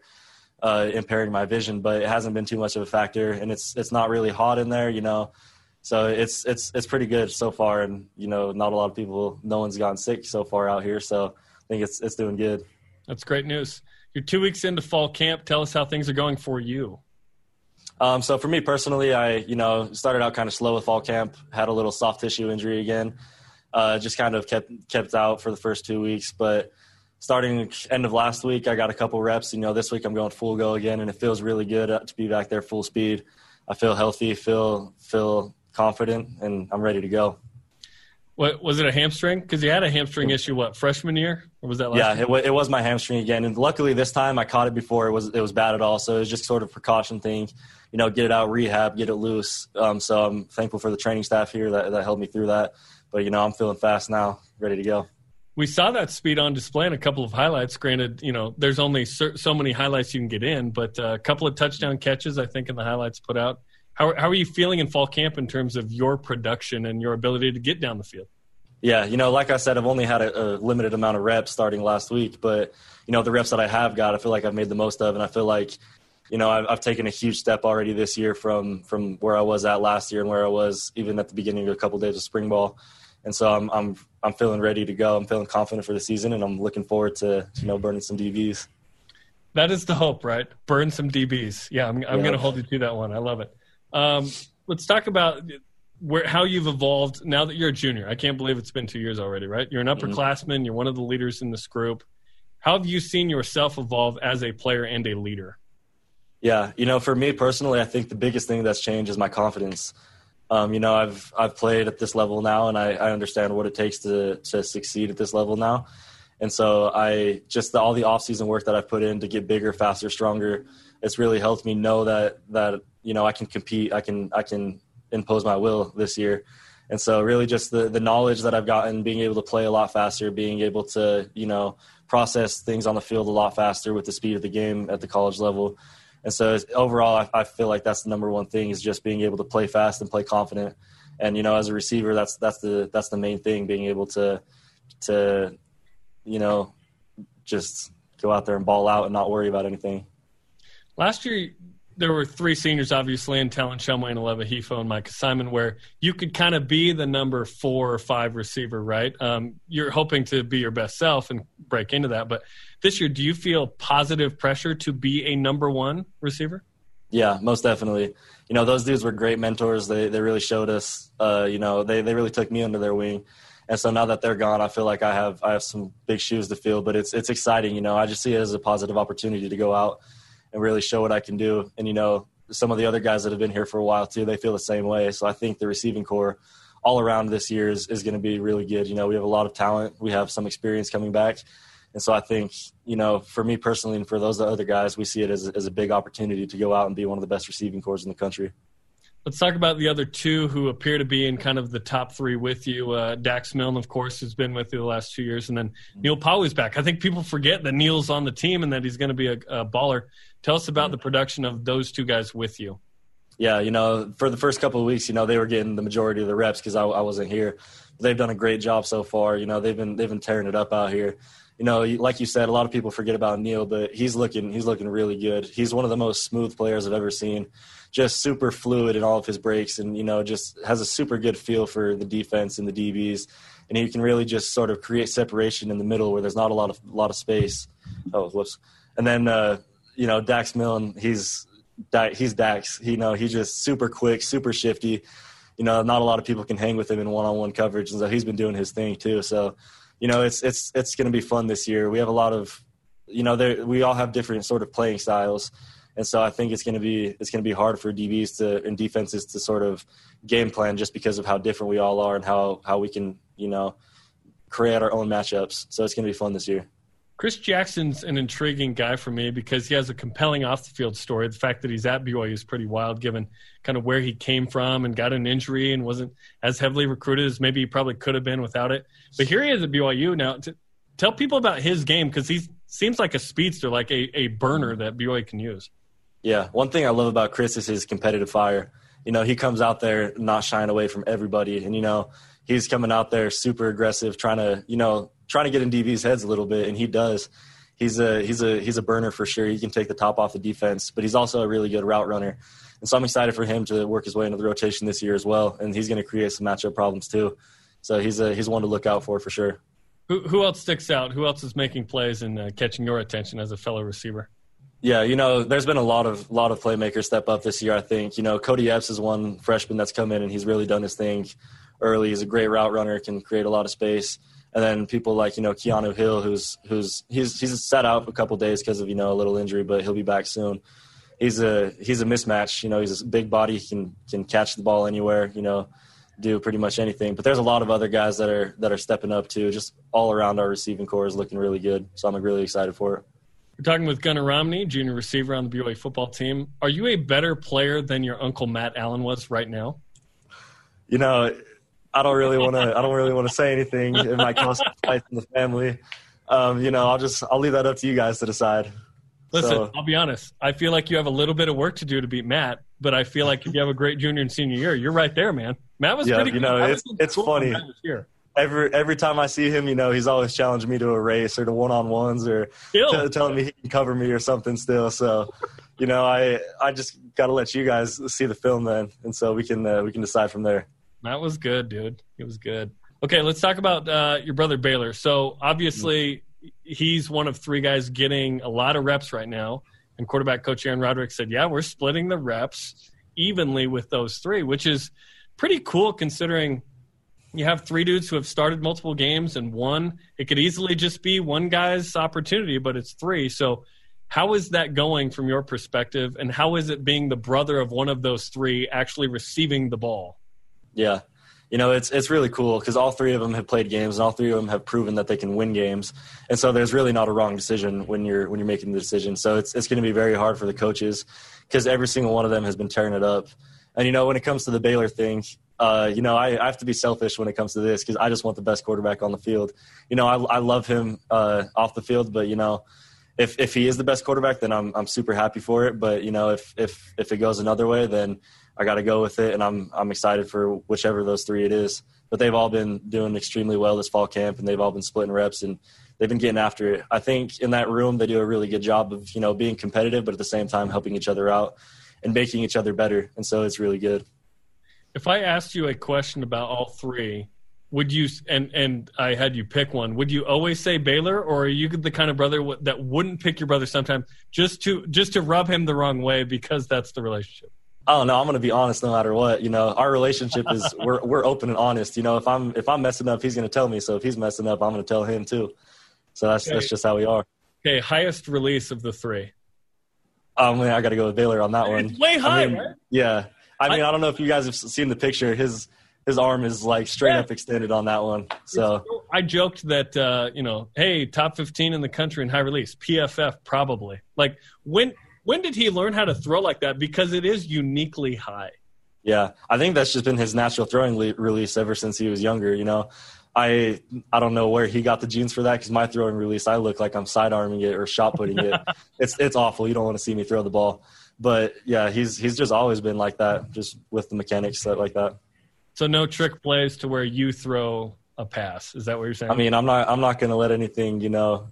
Uh, impairing my vision, but it hasn't been too much of a factor, and it's it's not really hot in there, you know. So it's it's it's pretty good so far, and you know, not a lot of people, no one's gotten sick so far out here, so I think it's it's doing good. That's great news. You're two weeks into fall camp. Tell us how things are going for you. Um, so for me personally, I you know started out kind of slow with fall camp, had a little soft tissue injury again, uh, just kind of kept kept out for the first two weeks. But starting end of last week, I got a couple reps. You know, this week I'm going full go again, and it feels really good uh, to be back there full speed. I feel healthy, feel feel confident, and I'm ready to go. What was it a hamstring? Because you had a hamstring issue what freshman year, or was that last? Yeah, it, wa- it was my hamstring again, and luckily this time I caught it before it was it was bad at all. So it was just sort of precaution thing, you know, get it out, rehab, get it loose. Um, so I'm thankful for the training staff here that that helped me through that. But you know, I'm feeling fast now, ready to go. We saw that speed on display in a couple of highlights. Granted, you know, there's only so many highlights you can get in, but uh, a couple of touchdown catches, I think, in the highlights put out. How, how are you feeling in fall camp in terms of your production and your ability to get down the field? Yeah, you know, like I said, I've only had a, a limited amount of reps starting last week, but you know, the reps that I have got, I feel like I've made the most of, and I feel like, you know, I've, I've taken a huge step already this year from from where I was at last year and where I was even at the beginning of a couple of days of spring ball, and so I'm I'm I'm feeling ready to go. I'm feeling confident for the season, and I'm looking forward to you know burning some DBs. That is the hope, right? Burn some DBs. Yeah, I'm, I'm Yeah. going to hold you to that one. I love it. Um, let's talk about where how you've evolved now that you're a junior. I can't believe it's been two years already, right? You're an upperclassman. You're one of the leaders in this group. How have you seen yourself evolve as a player and a leader? Yeah, you know, for me personally, I think the biggest thing that's changed is my confidence. Um, you know, I've I've played at this level now, and I, I understand what it takes to to succeed at this level now. And so I just the, all the off season work that I've put in to get bigger, faster, stronger. It's really helped me know that that you know I can compete. I can I can impose my will this year. And so really just the the knowledge that I've gotten, being able to play a lot faster, being able to you know process things on the field a lot faster with the speed of the game at the college level. And so overall, I, I feel like that's the number one thing is just being able to play fast and play confident. And you know, as a receiver, that's that's the that's the main thing, being able to to you know just go out there and ball out and not worry about anything. Last year, there were three seniors, obviously, in Talon Shumway, Aleva, Hifo, and Micah Simon, where you could kind of be the number four or five receiver, right? Um, you're hoping to be your best self and break into that. But this year, do you feel positive pressure to be a number one receiver? Yeah, most definitely. You know, those dudes were great mentors. They they really showed us. Uh, you know, they they really took me under their wing. And so now that they're gone, I feel like I have I have some big shoes to fill. But it's it's exciting. You know, I just see it as a positive opportunity to go out and really show what I can do. And you know, some of the other guys that have been here for a while too, they feel the same way. So I think the receiving core all around this year is, is going to be really good. You know, we have a lot of talent. We have some experience coming back. And so I think, you know, for me personally and for those other guys, we see it as, as a big opportunity to go out and be one of the best receiving cores in the country. Let's talk about the other two who appear to be in kind of the top three with you. Uh, Dax Milne, of course, who's been with you the last two years, and then Neil Pau'u's back. I think people forget that Neil's on the team and that he's going to be a, a baller. Tell us about the production of those two guys with you. Yeah, you know, for the first couple of weeks, you know, they were getting the majority of the reps because I, I wasn't here. They've done a great job so far. You know, they've been they've been tearing it up out here. you know, like you said, a lot of people forget about Neil, but he's looking he's looking really good. He's one of the most smooth players I've ever seen. Just super fluid in all of his breaks, and you know, just has a super good feel for the defense and the DBs, and he can really just sort of create separation in the middle where there's not a lot of lot of space. Oh, whoops! And then uh, you know, Dax Milne, he's he's Dax. He, you know, he's just super quick, super shifty. You know, not a lot of people can hang with him in one-on-one coverage, and so he's been doing his thing too. So you know, it's it's it's going to be fun this year. We have a lot of, you know, we all have different sort of playing styles, and so I think it's going to be it's going to be hard for DBs to and defenses to sort of game plan just because of how different we all are and how how we can you know create our own matchups. So it's going to be fun this year. Chris Jackson's an intriguing guy for me because he has a compelling off the field story. The fact that he's at BYU is pretty wild given kind of where he came from and got an injury and wasn't as heavily recruited as maybe he probably could have been without it. But here he is at BYU now. Tell people about his game because he seems like a speedster, like a, a burner that BYU can use. Yeah, one thing I love about Chris is his competitive fire. You know, he comes out there not shying away from everybody, and you know he's coming out there super aggressive, trying to you know trying to get in DB's heads a little bit, and he does. He's a he's a he's a burner for sure. He can take the top off the defense, but he's also a really good route runner. And so I'm excited for him to work his way into the rotation this year as well. And he's going to create some matchup problems too. So he's a he's one to look out for for sure. Who who else sticks out? Who else is making plays and uh, catching your attention as a fellow receiver? Yeah, you know, there's been a lot of lot of playmakers step up this year. I think you know Cody Epps is one freshman that's come in and he's really done his thing early. He's a great route runner, can create a lot of space and then people like you know Keanu Hill, who's who's he's he's set out a couple days because of you know a little injury, but he'll be back soon. He's a he's a mismatch. You know, he's a big body. He can can catch the ball anywhere. You know, do pretty much anything. But there's a lot of other guys that are that are stepping up too. Just all around our receiving core is looking really good. So I'm really excited for it. We're talking with Gunnar Romney, junior receiver on the BYU football team. Are you a better player than your uncle Matt Allen was right now? You know, I don't really want to. I don't really want to say anything. It might cause fights in the family. Um, you know, I'll just I'll leave that up to you guys to decide. Listen, so, I'll be honest. I feel like you have a little bit of work to do to beat Matt, but I feel like if you have a great junior and senior year, you're right there, man. Matt was yeah, pretty. You know, good. it's it's cool funny. Every every time I see him, you know, he's always challenging me to a race or to one on ones or t- telling me he can cover me or something. Still, so you know, I I just got to let you guys see the film then, and so we can uh, we can decide from there. That was good, dude. It was good. Okay, let's talk about uh, your brother Baylor. So obviously, he's one of three guys getting a lot of reps right now. And quarterback coach Aaron Roderick said, "Yeah, we're splitting the reps evenly with those three, which is pretty cool considering." You have three dudes who have started multiple games and one. It could easily just be one guy's opportunity, but it's three. So, how is that going from your perspective? And how is it being the brother of one of those three actually receiving the ball? Yeah. You know, it's it's really cool because all three of them have played games and all three of them have proven that they can win games. And so there's really not a wrong decision when you're when you're making the decision. So it's it's going to be very hard for the coaches because every single one of them has been tearing it up. And you know, when it comes to the Baylor thing, uh, you know, I, I, have to be selfish when it comes to this because I just want the best quarterback on the field. You know, I, I love him uh, off the field, but you know, if if he is the best quarterback, then I'm I'm super happy for it. But you know, if if if it goes another way, then I got to go with it, and I'm I'm excited for whichever of those three it is. But they've all been doing extremely well this fall camp, and they've all been splitting reps, and they've been getting after it. I think in that room they do a really good job of you know being competitive, but at the same time helping each other out and making each other better, and so it's really good. If I asked you a question about all three, would you and and I had you pick one? Would you always say Baylor, or are you the kind of brother that wouldn't pick your brother sometimes just to just to rub him the wrong way because that's the relationship? I don't know. I'm going to be honest no matter what. You know, our relationship is [LAUGHS] we're we're open and honest. You know, if I'm if I'm messing up, he's going to tell me. So if he's messing up, I'm going to tell him too. So that's okay. that's just how we are. Okay, highest release of the three. Um, I got to go with Baylor on that one. It's way high, I mean, right? Yeah, I mean, I, I, don't know if you guys have seen the picture. His his arm is like straight yeah. up extended on that one. So I joked that uh, you know, hey, top 15 in the country in high release, PFF probably. Like when when did he learn how to throw like that? Because it is uniquely high. Yeah, I think that's just been his natural throwing le- release ever since he was younger. You know, I I don't know where he got the genes for that because my throwing release, I look like I'm side arming it or shot putting it. [LAUGHS] it's it's awful. You don't want to see me throw the ball. But yeah, he's he's just always been like that, just with the mechanics like that. So no trick plays to where you throw a pass. Is that what you're saying? I mean, I'm not I'm not going to let anything, you know,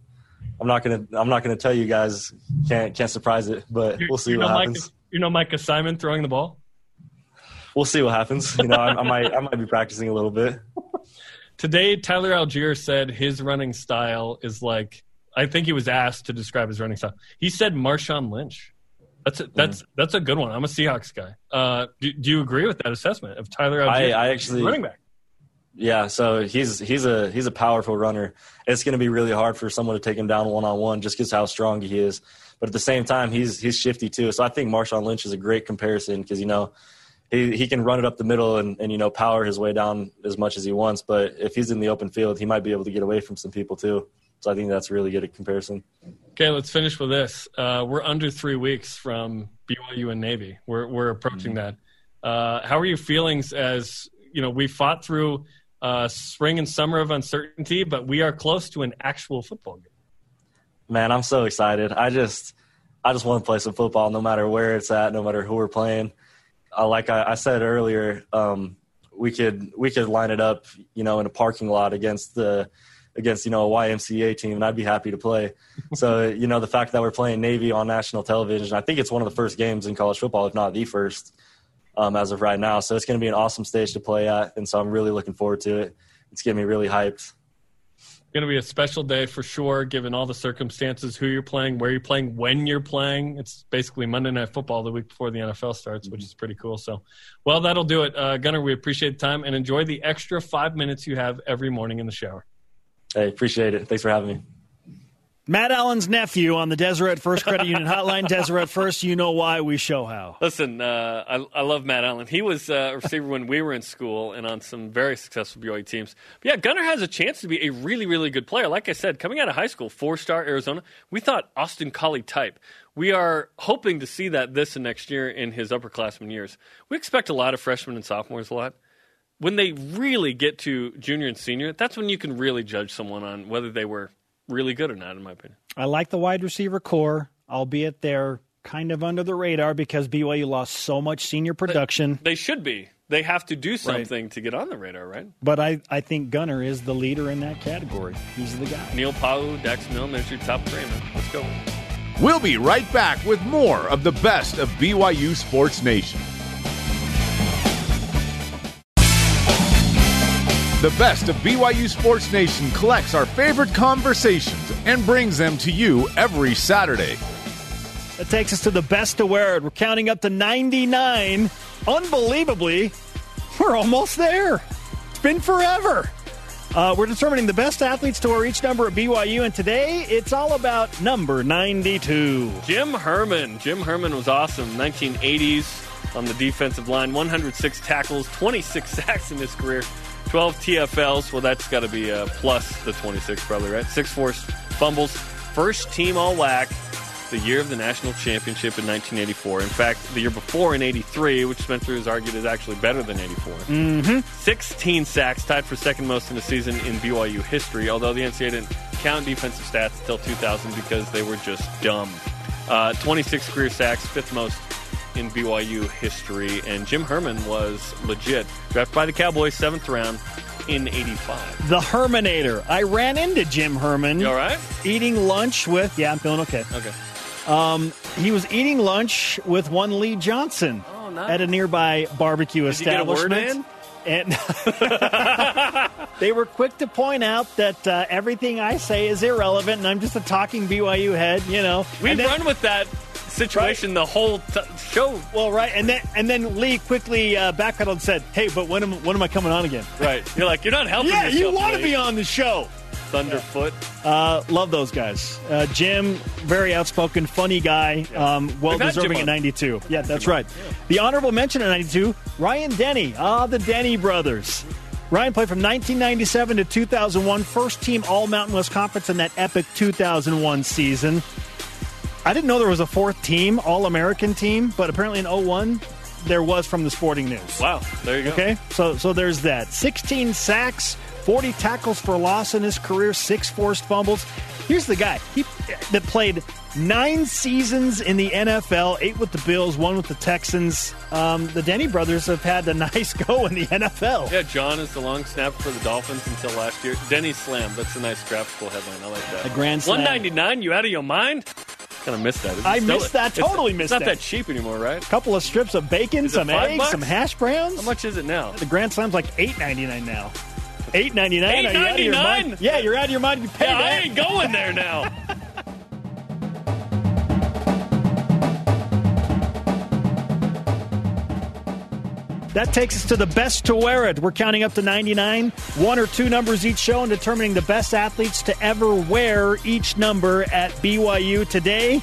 I'm not going to I'm not to tell you guys can't can't surprise it, but we'll see you what know happens. You know Micah Simon throwing the ball. We'll see what happens. You know, I, I might I might be practicing a little bit. Today, Tyler Allgeier said his running style is like. I think he was asked to describe his running style. He said Marshawn Lynch. That's a, that's that's a good one. I'm a Seahawks guy. Uh, do, do you agree with that assessment of Tyler Allgeier? I, I actually running back. Yeah, so he's he's a he's a powerful runner. It's going to be really hard for someone to take him down one on one just because how strong he is. But at the same time, he's he's shifty too. So I think Marshawn Lynch is a great comparison because you know he he can run it up the middle and, and you know power his way down as much as he wants. But if he's in the open field, he might be able to get away from some people too. So I think that's really good a comparison. Okay, let's finish with this. Uh, we're under three weeks from BYU and Navy. We're we're approaching that. Uh, how are your feelings as you know we fought through uh, spring and summer of uncertainty, but we are close to an actual football game. Man, I'm so excited. I just I just want to play some football, no matter where it's at, no matter who we're playing. Uh, like I, I said earlier, um, we could we could line it up, you know, in a parking lot against the against you know a YMCA team, and I'd be happy to play. [LAUGHS] so you know the fact that we're playing Navy on national television, I think it's one of the first games in college football, if not the first, um, as of right now. So it's going to be an awesome stage to play at, and so I'm really looking forward to it. It's getting me really hyped. Going to be a special day for sure, given all the circumstances, who you're playing, where you're playing, when you're playing. It's basically Monday Night Football the week before the NFL starts, which is pretty cool. So, well, that'll do it. Uh, Gunnar, we appreciate the time and enjoy the extra five minutes you have every morning in the shower. Hey, appreciate it. Thanks for having me. Matt Allen's nephew on the Deseret First Credit Union Hotline. [LAUGHS] Deseret First, you know why, we show how. Listen, uh, I, I love Matt Allen. He was uh, a receiver when we were in school and on some very successful BYU teams. But yeah, Gunnar has a chance to be a really, really good player. Like I said, coming out of high school, four star Arizona, we thought Austin Collie type. We are hoping to see that this and next year in his upperclassmen years. We expect a lot of freshmen and sophomores a lot. When they really get to junior and senior, that's when you can really judge someone on whether they were really good or not, in my opinion. I like the wide receiver core, albeit they're kind of under the radar because BYU lost so much senior production. They should be. They have to do something right. to get on the radar, right? But I, I think Gunnar is the leader in that category. He's the guy. Neil Pau'u, Dax Milne, there's your top three, man. Let's go. We'll be right back with more of the best of BYU Sports Nation. The best of BYU Sports Nation collects our favorite conversations and brings them to you every Saturday. That takes us to the best award. We're counting up to 99. Unbelievably, we're almost there. It's been forever. Uh, we're determining the best athletes to wear each number at BYU, and today it's all about number 92. Jim Herrmann. Jim Herrmann was awesome. 1980s on the defensive line, 106 tackles, 26 [LAUGHS] sacks in his career. 12 TFLs. Well, that's got to be a plus the 26, probably, right? Six forced fumbles. First team all WAC the year of the national championship in 1984. In fact, the year before in 83, which Spencer has argued is actually better than 84. Mm-hmm. 16 sacks, tied for second most in a season in BYU history, although the NCAA didn't count defensive stats until 2000 because they were just dumb. Uh, 26 career sacks, fifth most in BYU history, and Jim Herrmann was legit. Drafted by the Cowboys, seventh round in 85. The Herminator. I ran into Jim Herrmann. You all right? Eating lunch with, yeah, I'm feeling okay. Okay. Um, he was eating lunch with one Lee Johnson oh, nice. at a nearby barbecue Did establishment. And [LAUGHS] they were quick to point out that uh, everything I say is irrelevant, and I'm just a talking BYU head. You know, we and run with that situation right? the whole t- show. Well, right, and then and then Lee quickly uh, backpedaled and said, "Hey, but when am when am I coming on again?" Right, you're like you're not helping. yeah, you want to be on the show. Thunderfoot. Uh, love those guys. Uh, Jim, very outspoken, funny guy, um, well deserving at 92. Yeah, that's right. Yeah. The honorable mention at 92, Ryan Denney. Ah, the Denney brothers. Ryan played from 1997 to 2001, first team All Mountain West Conference in that epic 2001 season. I didn't know there was a fourth team, All American team, but apparently in 01 there was from the Sporting News. Wow, there you go. Okay, so so there's that. 16 sacks, 40 tackles for loss in his career, six forced fumbles. Here's the guy he, that played Nine seasons in the NFL, eight with the Bills, one with the Texans. Um, the Denney brothers have had a [LAUGHS] nice go in the NFL. Yeah, John is the long snapper for the Dolphins until last year. Denny Slam. That's a nice graphical headline. I like that. A grand slam. 199 You out of your mind? Kind of missed that. it I missed that. it's- Totally it's missed not that. that cheap anymore, right? A couple of strips of bacon, some eggs, bucks? some hash browns. How much is it now? The Grand Slam's like eight ninety nine now. Eight ninety nine. Are you out of your mind? Yeah, you're out of your mind. You pay Yeah, I ain't going there now. [LAUGHS] That takes us to the best to wear it. We're counting up to 99, one or two numbers each show, and determining the best athletes to ever wear each number at BYU today.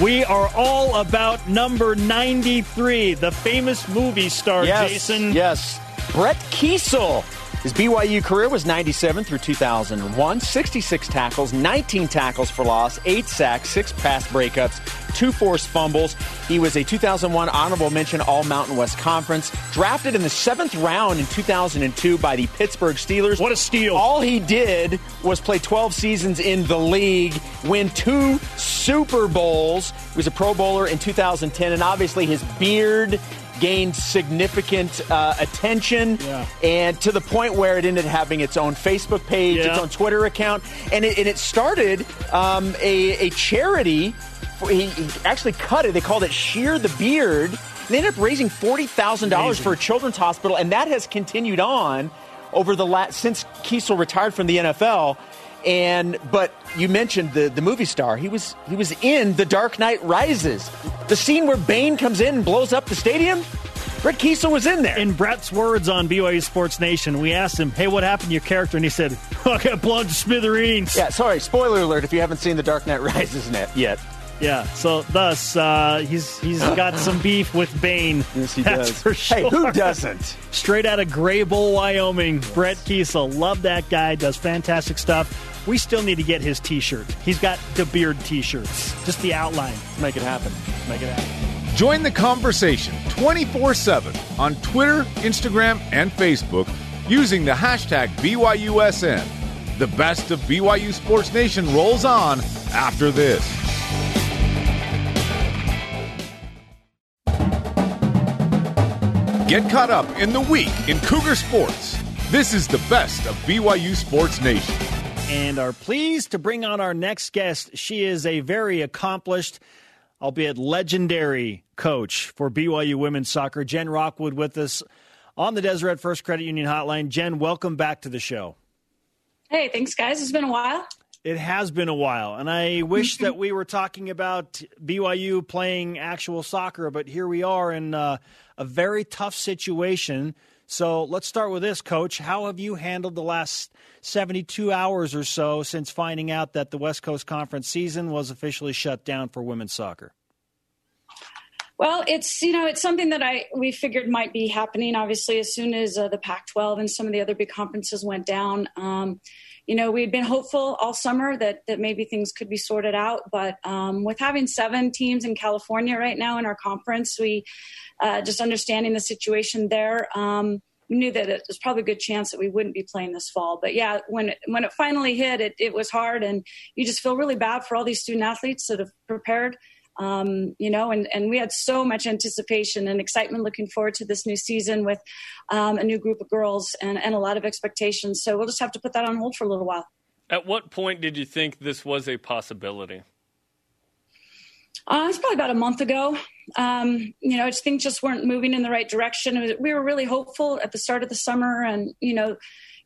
We are all about number 93, the famous movie star, Yes, Jason. Yes. Brett Keisel. His BYU career was 97 through 2001, 66 tackles, 19 tackles for loss, 8 sacks, 6 pass breakups, 2 forced fumbles. He was a 2001 honorable mention All Mountain West Conference, drafted in the 7th round in 2002 by the Pittsburgh Steelers. What a steal. All he did was play 12 seasons in the league, win 2 Super Bowls. He was a Pro Bowler in 2010 and obviously his beard gained significant uh, attention Yeah. and to the point where it ended up having its own Facebook page, Yeah. its own Twitter account, and it, and it started um, a, a charity. For, he, he actually cut it. They called it Shear the Beard. They ended up raising forty thousand dollars for a children's hospital, and that has continued on over the last since Keisel retired from the NFL. And but you mentioned the the movie star. He was he was in The Dark Knight Rises, the scene where Bane comes in and blows up the stadium. Brett Keisel was in there. In Brett's words on BYU Sports Nation, we asked him, "Hey, what happened to your character?" And he said, [LAUGHS] "I got blown to smithereens." Yeah, sorry, spoiler alert if you haven't seen The Dark Knight Rises net yet. Yeah. So thus, uh, he's he's [LAUGHS] got some beef with Bane. Yes, he That's does. For sure. Hey, who doesn't? Straight out of Greybull, Wyoming, Brett Keisel. Love that guy. Does fantastic stuff. We still need to get his T-shirt. He's got the beard T-shirts. Just the outline. Make it happen. Make it happen. Join the conversation 24 7 on Twitter, Instagram, and Facebook using the hashtag BYUSN. The best of BYU Sports Nation rolls on after this. Get caught up in the week in Cougar Sports. This is the best of BYU Sports Nation. And are pleased to bring on our next guest. She is a very accomplished, albeit legendary coach for BYU women's soccer. Jen Rockwood with us on the Deseret First Credit Union Hotline. Jen, welcome back to the show. Hey, thanks, guys. It's been a while. It has been a while, and I wish that we were talking about BYU playing actual soccer, but here we are in uh, a very tough situation. So let's start with this, Coach. How have you handled the last 72 hours or so since finding out that the West Coast Conference season was officially shut down for women's soccer? Well, it's you know it's something that I we figured might be happening. Obviously, as soon as uh, the Pac-12 and some of the other big conferences went down, um, you know we'd been hopeful all summer that that maybe things could be sorted out. But um, with having seven teams in California right now in our conference, we uh, just understanding the situation there. Um, we knew that it was probably a good chance that we wouldn't be playing this fall. But yeah, when it, when it finally hit, it, it was hard, and you just feel really bad for all these student athletes that have prepared um, you know, and, and we had so much anticipation and excitement looking forward to this new season with um, a new group of girls and, and a lot of expectations. So we'll just have to put that on hold for a little while. At what point did you think this was a possibility? Uh, it's probably about a month ago. Um, you know, things just weren't moving in the right direction. We were really hopeful at the start of the summer, and you know,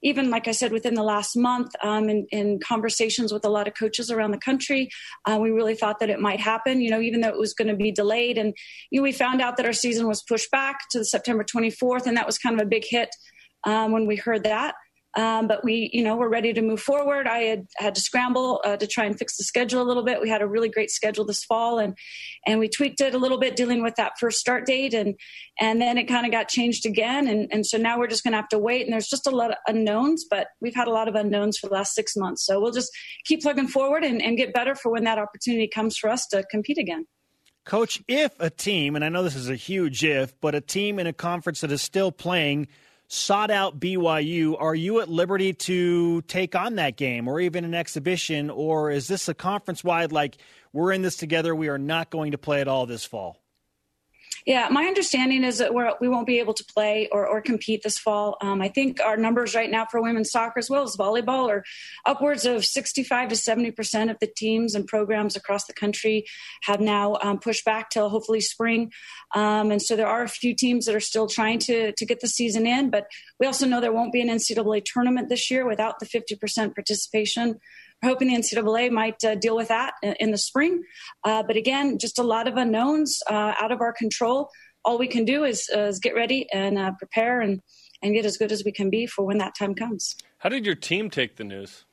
even like I said, within the last month, um, in, in, conversations with a lot of coaches around the country, uh, we really thought that it might happen. You know, even though it was going to be delayed, and you know, we found out that our season was pushed back to September 24th, and that was kind of a big hit um, when we heard that. Um, but we, you know, we're ready to move forward. I had had to scramble uh, to try and fix the schedule a little bit. We had a really great schedule this fall, and and we tweaked it a little bit, dealing with that first start date, and and then it kind of got changed again, and and so now we're just going to have to wait. And there's just a lot of unknowns, but we've had a lot of unknowns for the last six months, so we'll just keep plugging forward and, and get better for when that opportunity comes for us to compete again. Coach, if a team, and I know this is a huge if, but a team in a conference that is still playing sought out BYU, are you at liberty to take on that game or even an exhibition? Or is this a conference wide, like we're in this together. We are not going to play at all this fall. Yeah, my understanding is that we're, we won't be able to play or, or compete this fall. Um, I think our numbers right now for women's soccer as well as volleyball are upwards of 65 to 70 percent of the teams and programs across the country have now um, pushed back till hopefully spring. Um, and so there are a few teams that are still trying to to get the season in, but we also know there won't be an NCAA tournament this year without the 50 percent participation hoping the NCAA might uh, deal with that in, in the spring. Uh, but again, just a lot of unknowns uh, out of our control. All we can do is, is get ready and uh, prepare and, and get as good as we can be for when that time comes. How did your team take the news?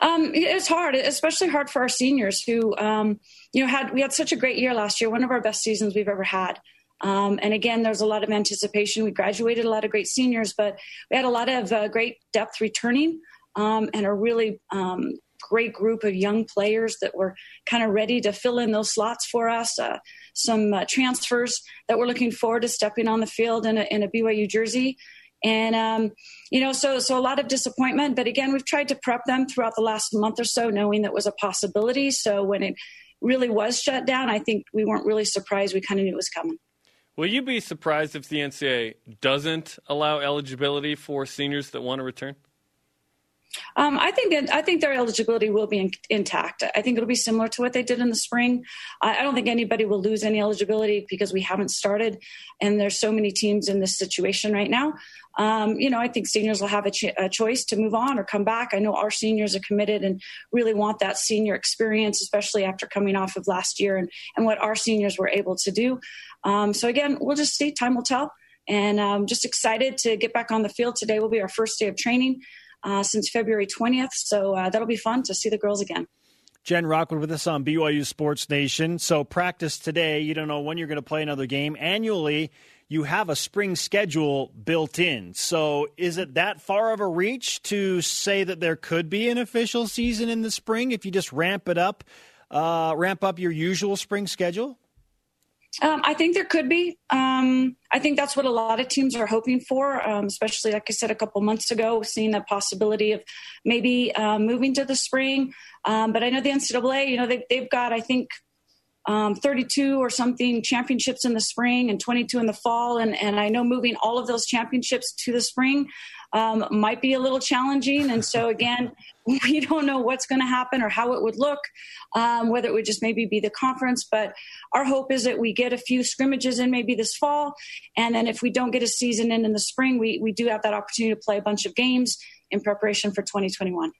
Um, it's hard, especially hard for our seniors who, um, you know, had we had such a great year last year, one of our best seasons we've ever had. Um, and again, there's a lot of anticipation. We graduated a lot of great seniors, but we had a lot of uh, great depth returning um, and a really um, great group of young players that were kind of ready to fill in those slots for us. Uh, some uh, transfers that we're looking forward to stepping on the field in a, in a BYU jersey. And, um, you know, so, so a lot of disappointment. But again, we've tried to prep them throughout the last month or so, knowing that was a possibility. So when it really was shut down, I think we weren't really surprised. We kind of knew it was coming. Will you be surprised if the NCAA doesn't allow eligibility for seniors that want to return? Um, I think I think their eligibility will be in, intact. I think it'll be similar to what they did in the spring. I, I, don't think anybody will lose any eligibility because we haven't started, and there's so many teams in this situation right now. Um, you know, I think seniors will have a, ch- a, choice to move on or come back. I know our seniors are committed and really want that senior experience, especially after coming off of last year and, and what our seniors were able to do. Um, so again, we'll just see. Time will tell. And I'm just excited to get back on the field. Today will be our first day of training uh, since February 20th. So uh, that'll be fun to see the girls again. Jen Rockwood with us on BYU Sports Nation. So practice today. You don't know when you're going to play another game. Annually, you have a spring schedule built in. So is it that far of a reach to say that there could be an official season in the spring if you just ramp it up, uh, ramp up your usual spring schedule? Um, I think there could be. Um, I think that's what a lot of teams are hoping for, um, especially like I said a couple months ago, seeing the possibility of maybe uh, moving to the spring. Um, but I know the NCAA, you know, they, they've got I think um, 32 or something championships in the spring and 22 in the fall, and and I know moving all of those championships to the spring um, might be a little challenging. And so, again, [LAUGHS] we don't know what's going to happen or how it would look, um, whether it would just maybe be the conference. But our hope is that we get a few scrimmages in maybe this fall. And then if we don't get a season in in the spring, we, we do have that opportunity to play a bunch of games in preparation for 2021.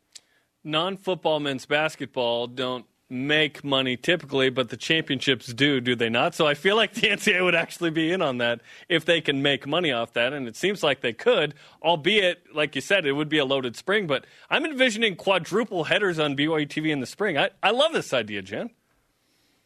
Non football men's basketball don't make money typically, but the championships do, do they not? So I feel like the [LAUGHS] NCAA would actually be in on that if they can make money off that, and it seems like they could, albeit, like you said, it would be a loaded spring. But I'm envisioning quadruple headers on BYU TV in the spring. I, I love this idea, Jen.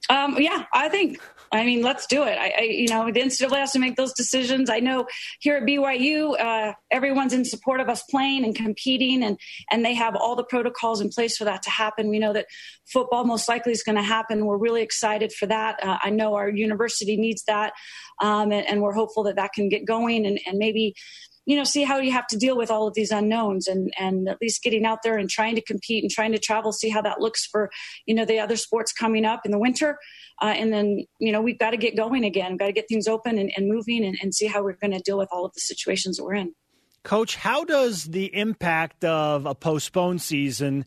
Um, yeah, I think. I mean, let's do it. I, I, you know, the NCAA has to make those decisions. I know here at BYU, uh, everyone's in support of us playing and competing, and and they have all the protocols in place for that to happen. We know that football most likely is going to happen. We're really excited for that. Uh, I know our university needs that, um, and, and, we're hopeful that that can get going, and, and maybe you know, see how you have to deal with all of these unknowns and, and at least getting out there and trying to compete and trying to travel, see how that looks for, you know, the other sports coming up in the winter. Uh, and then, you know, we've got to get going again, got to get things open and, and moving and, and see how we're going to deal with all of the situations that we're in. Coach, how does the impact of a postponed season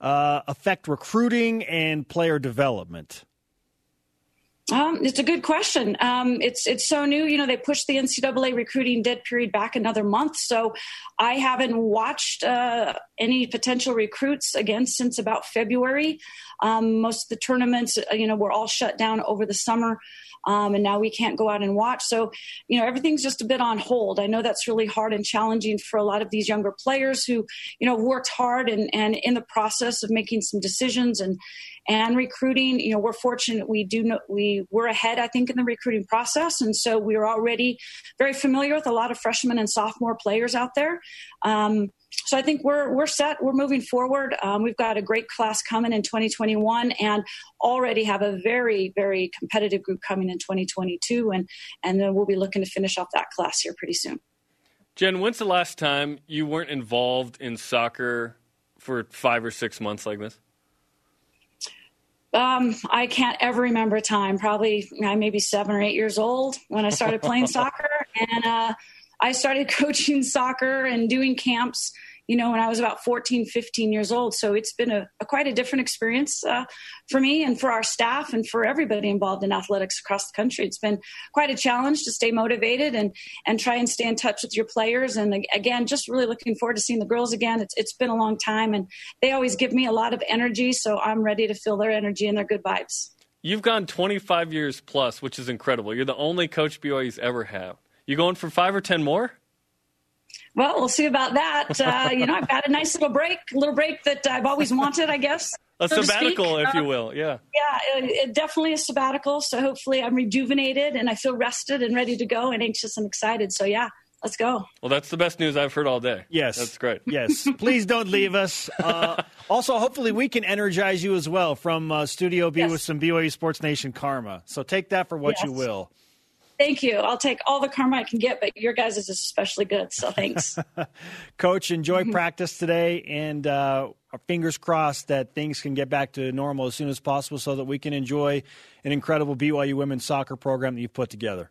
uh, affect recruiting and player development? Um, it's a good question. Um, it's it's so new. You know, they pushed the NCAA recruiting dead period back another month, so I haven't watched uh, any potential recruits again since about February. Um, most of the tournaments, uh, you know, were all shut down over the summer. Um, and now we can't go out and watch. So, you know, everything's just a bit on hold. I know that's really hard and challenging for a lot of these younger players who, you know, worked hard and, and in the process of making some decisions and and recruiting. You know, we're fortunate we do know we were ahead, I think, in the recruiting process, and so we are already very familiar with a lot of freshmen and sophomore players out there. Um, so I think we're we're set. We're moving forward. Um, we've got a great class coming in 2021, and already have a very very competitive group coming in 2022, and and then we'll be looking to finish off that class here pretty soon. Jen, when's the last time you weren't involved in soccer for five or six months like this? Um, I can't ever remember a time. Probably I maybe seven or eight years old when I started playing [LAUGHS] soccer, and uh, I started [LAUGHS] coaching soccer and doing camps you know, when I was about 14, 15 years old. So it's been a, a quite a different experience uh, for me and for our staff and for everybody involved in athletics across the country. It's been quite a challenge to stay motivated and and try and stay in touch with your players. And again, just really looking forward to seeing the girls again. It's it's been a long time, and they always give me a lot of energy. So I'm ready to feel their energy and their good vibes. You've gone 25 years plus, which is incredible. You're the only coach BYU's ever had. You going for five or ten more? Well, we'll see about that. Uh, you know, I've had a nice little break, a little break that I've always wanted, I guess. A so sabbatical, if you uh, will. Yeah. Yeah, it, it definitely a sabbatical. So hopefully I'm rejuvenated and I feel rested and ready to go and anxious and excited. So, yeah. Let's go. Well, that's the best news I've heard all day. Yes. That's great. Yes. Please don't leave us. Uh, [LAUGHS] also, hopefully, we can energize you as well from uh, Studio B yes. with some BYU Sports Nation karma. So take that for what yes. you will. Thank you. I'll take all the karma I can get, but your guys is especially good. So thanks. [LAUGHS] Coach, enjoy mm-hmm. practice today, and uh, fingers crossed that things can get back to normal as soon as possible so that we can enjoy an incredible BYU women's soccer program that you've put together.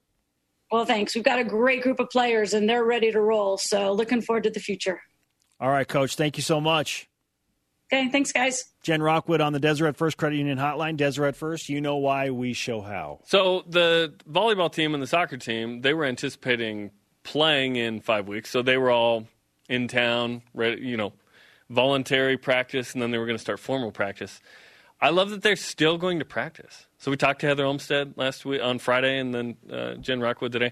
Well, thanks. We've got a great group of players, and they're ready to roll. So looking forward to the future. All right, Coach. Thank you so much. Okay, thanks, guys. Jen Rockwood on the Deseret First Credit Union Hotline. Deseret First, you know why we show how. So the volleyball team and the soccer team, they were anticipating playing in five weeks, so they were all in town, ready, you know, voluntary practice, and then they were going to start formal practice. I love that they're still going to practice. So we talked to Heather Olmstead last week on Friday, and then uh, Jen Rockwood today.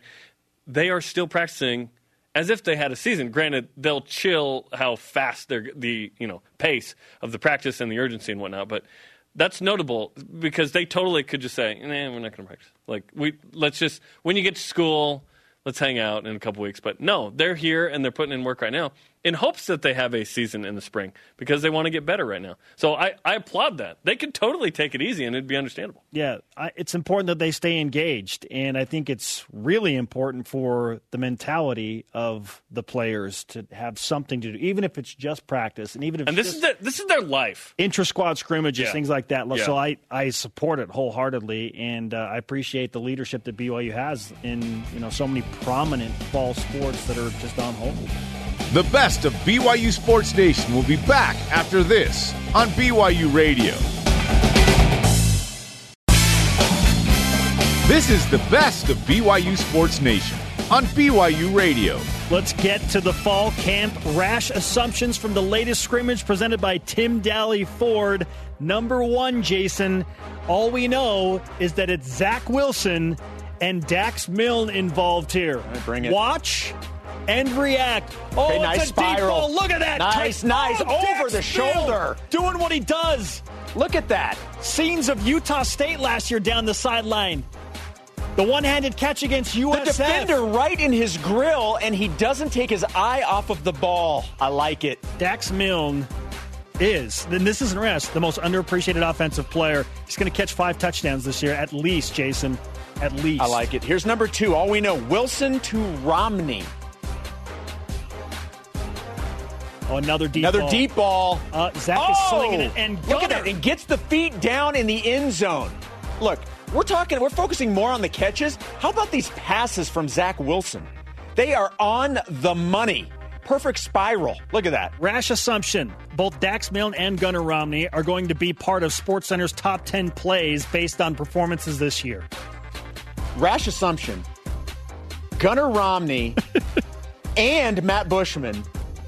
They are still practicing as if they had a season. Granted, they'll chill how fast they're the you know pace of the practice and the urgency and whatnot, but that's notable because they totally could just say, "Nah, we're not going to practice." Like we let's just when you get to school, let's hang out in a couple weeks. But no, they're here and they're putting in work right now in hopes that they have a season in the spring because they want to get better right now. So I, I applaud that. They could totally take it easy and it'd be understandable. Yeah, I, it's important that they stay engaged. And I think it's really important for the mentality of the players to have something to do, even if it's just practice. And even if and this, is, the, this is their life. Intra squad scrimmages, yeah. things like that. Yeah. So I, I support it wholeheartedly. And uh, I appreciate the leadership that BYU has in you know so many prominent fall sports that are just on hold. The best of BYU Sports Nation will be back after this on BYU Radio. This is the best of BYU Sports Nation on BYU Radio. Let's get to the fall camp rash assumptions from the latest scrimmage presented by Tim Dahle Ford. Number one, Jason, all we know is that it's Zach Wilson and Dax Milne involved here. bring it. Watch and react. Oh, okay, nice spiral. Look at that. Nice, nice. Oh, Over the shoulder. Doing what he does. Look at that. Scenes of Utah State last year down the sideline. The one-handed catch against USF. The defender right in his grill, and he doesn't take his eye off of the ball. I like it. Dax Milne is, then this isn't rest, the most underappreciated offensive player. He's going to catch five touchdowns this year, at least, Jason. At least. I like it. Here's number two. All we know Wilson to Romney. Oh, another deep another ball. deep ball. Uh, Zach oh, is slinging it and look at that! And gets the feet down in the end zone. Look, we're talking. We're focusing more on the catches. How about these passes from Zach Wilson? They are on the money. Perfect spiral. Look at that. Rash assumption. Both Dax Milne and Gunnar Romney are going to be part of SportsCenter's top 10 plays based on performances this year. Rash assumption. Gunnar Romney [LAUGHS] and Matt Bushman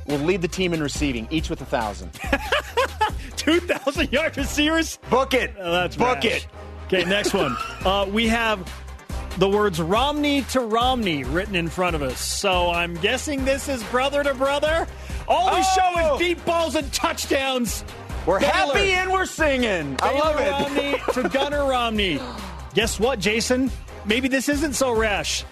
will lead the team in receiving, each with a thousand. [LAUGHS] Two thousand yard receivers. Book it. Oh, that's book rash. it. Okay, next one. [LAUGHS] uh, we have the words Romney to Romney written in front of us. So I'm guessing this is brother to brother. All we oh! show is deep balls and touchdowns. We're Baylor. happy and we're singing. I love it. Romney to Gunnar [LAUGHS] Romney. Guess what, Jason? Maybe this isn't so rash.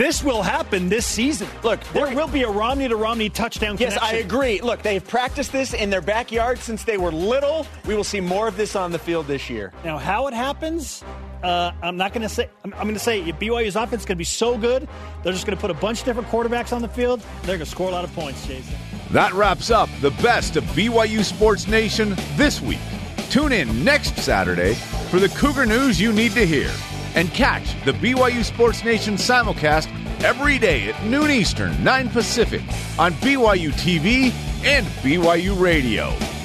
This will happen this season. Look, there will be a Romney to Romney touchdown. Yes, connection. I agree. Look, they've practiced this in their backyard since they were little. We will see more of this on the field this year. Now, how it happens, uh, I'm not going to say. I'm, I'm going to say BYU's offense is going to be so good, they're just going to put a bunch of different quarterbacks on the field. They're going to score a lot of points, Jason. That wraps up the best of BYU Sports Nation this week. Tune in next Saturday for the Cougar news you need to hear. And catch the BYU Sports Nation simulcast every day at noon Eastern, 9 Pacific on BYU TV and BYU Radio.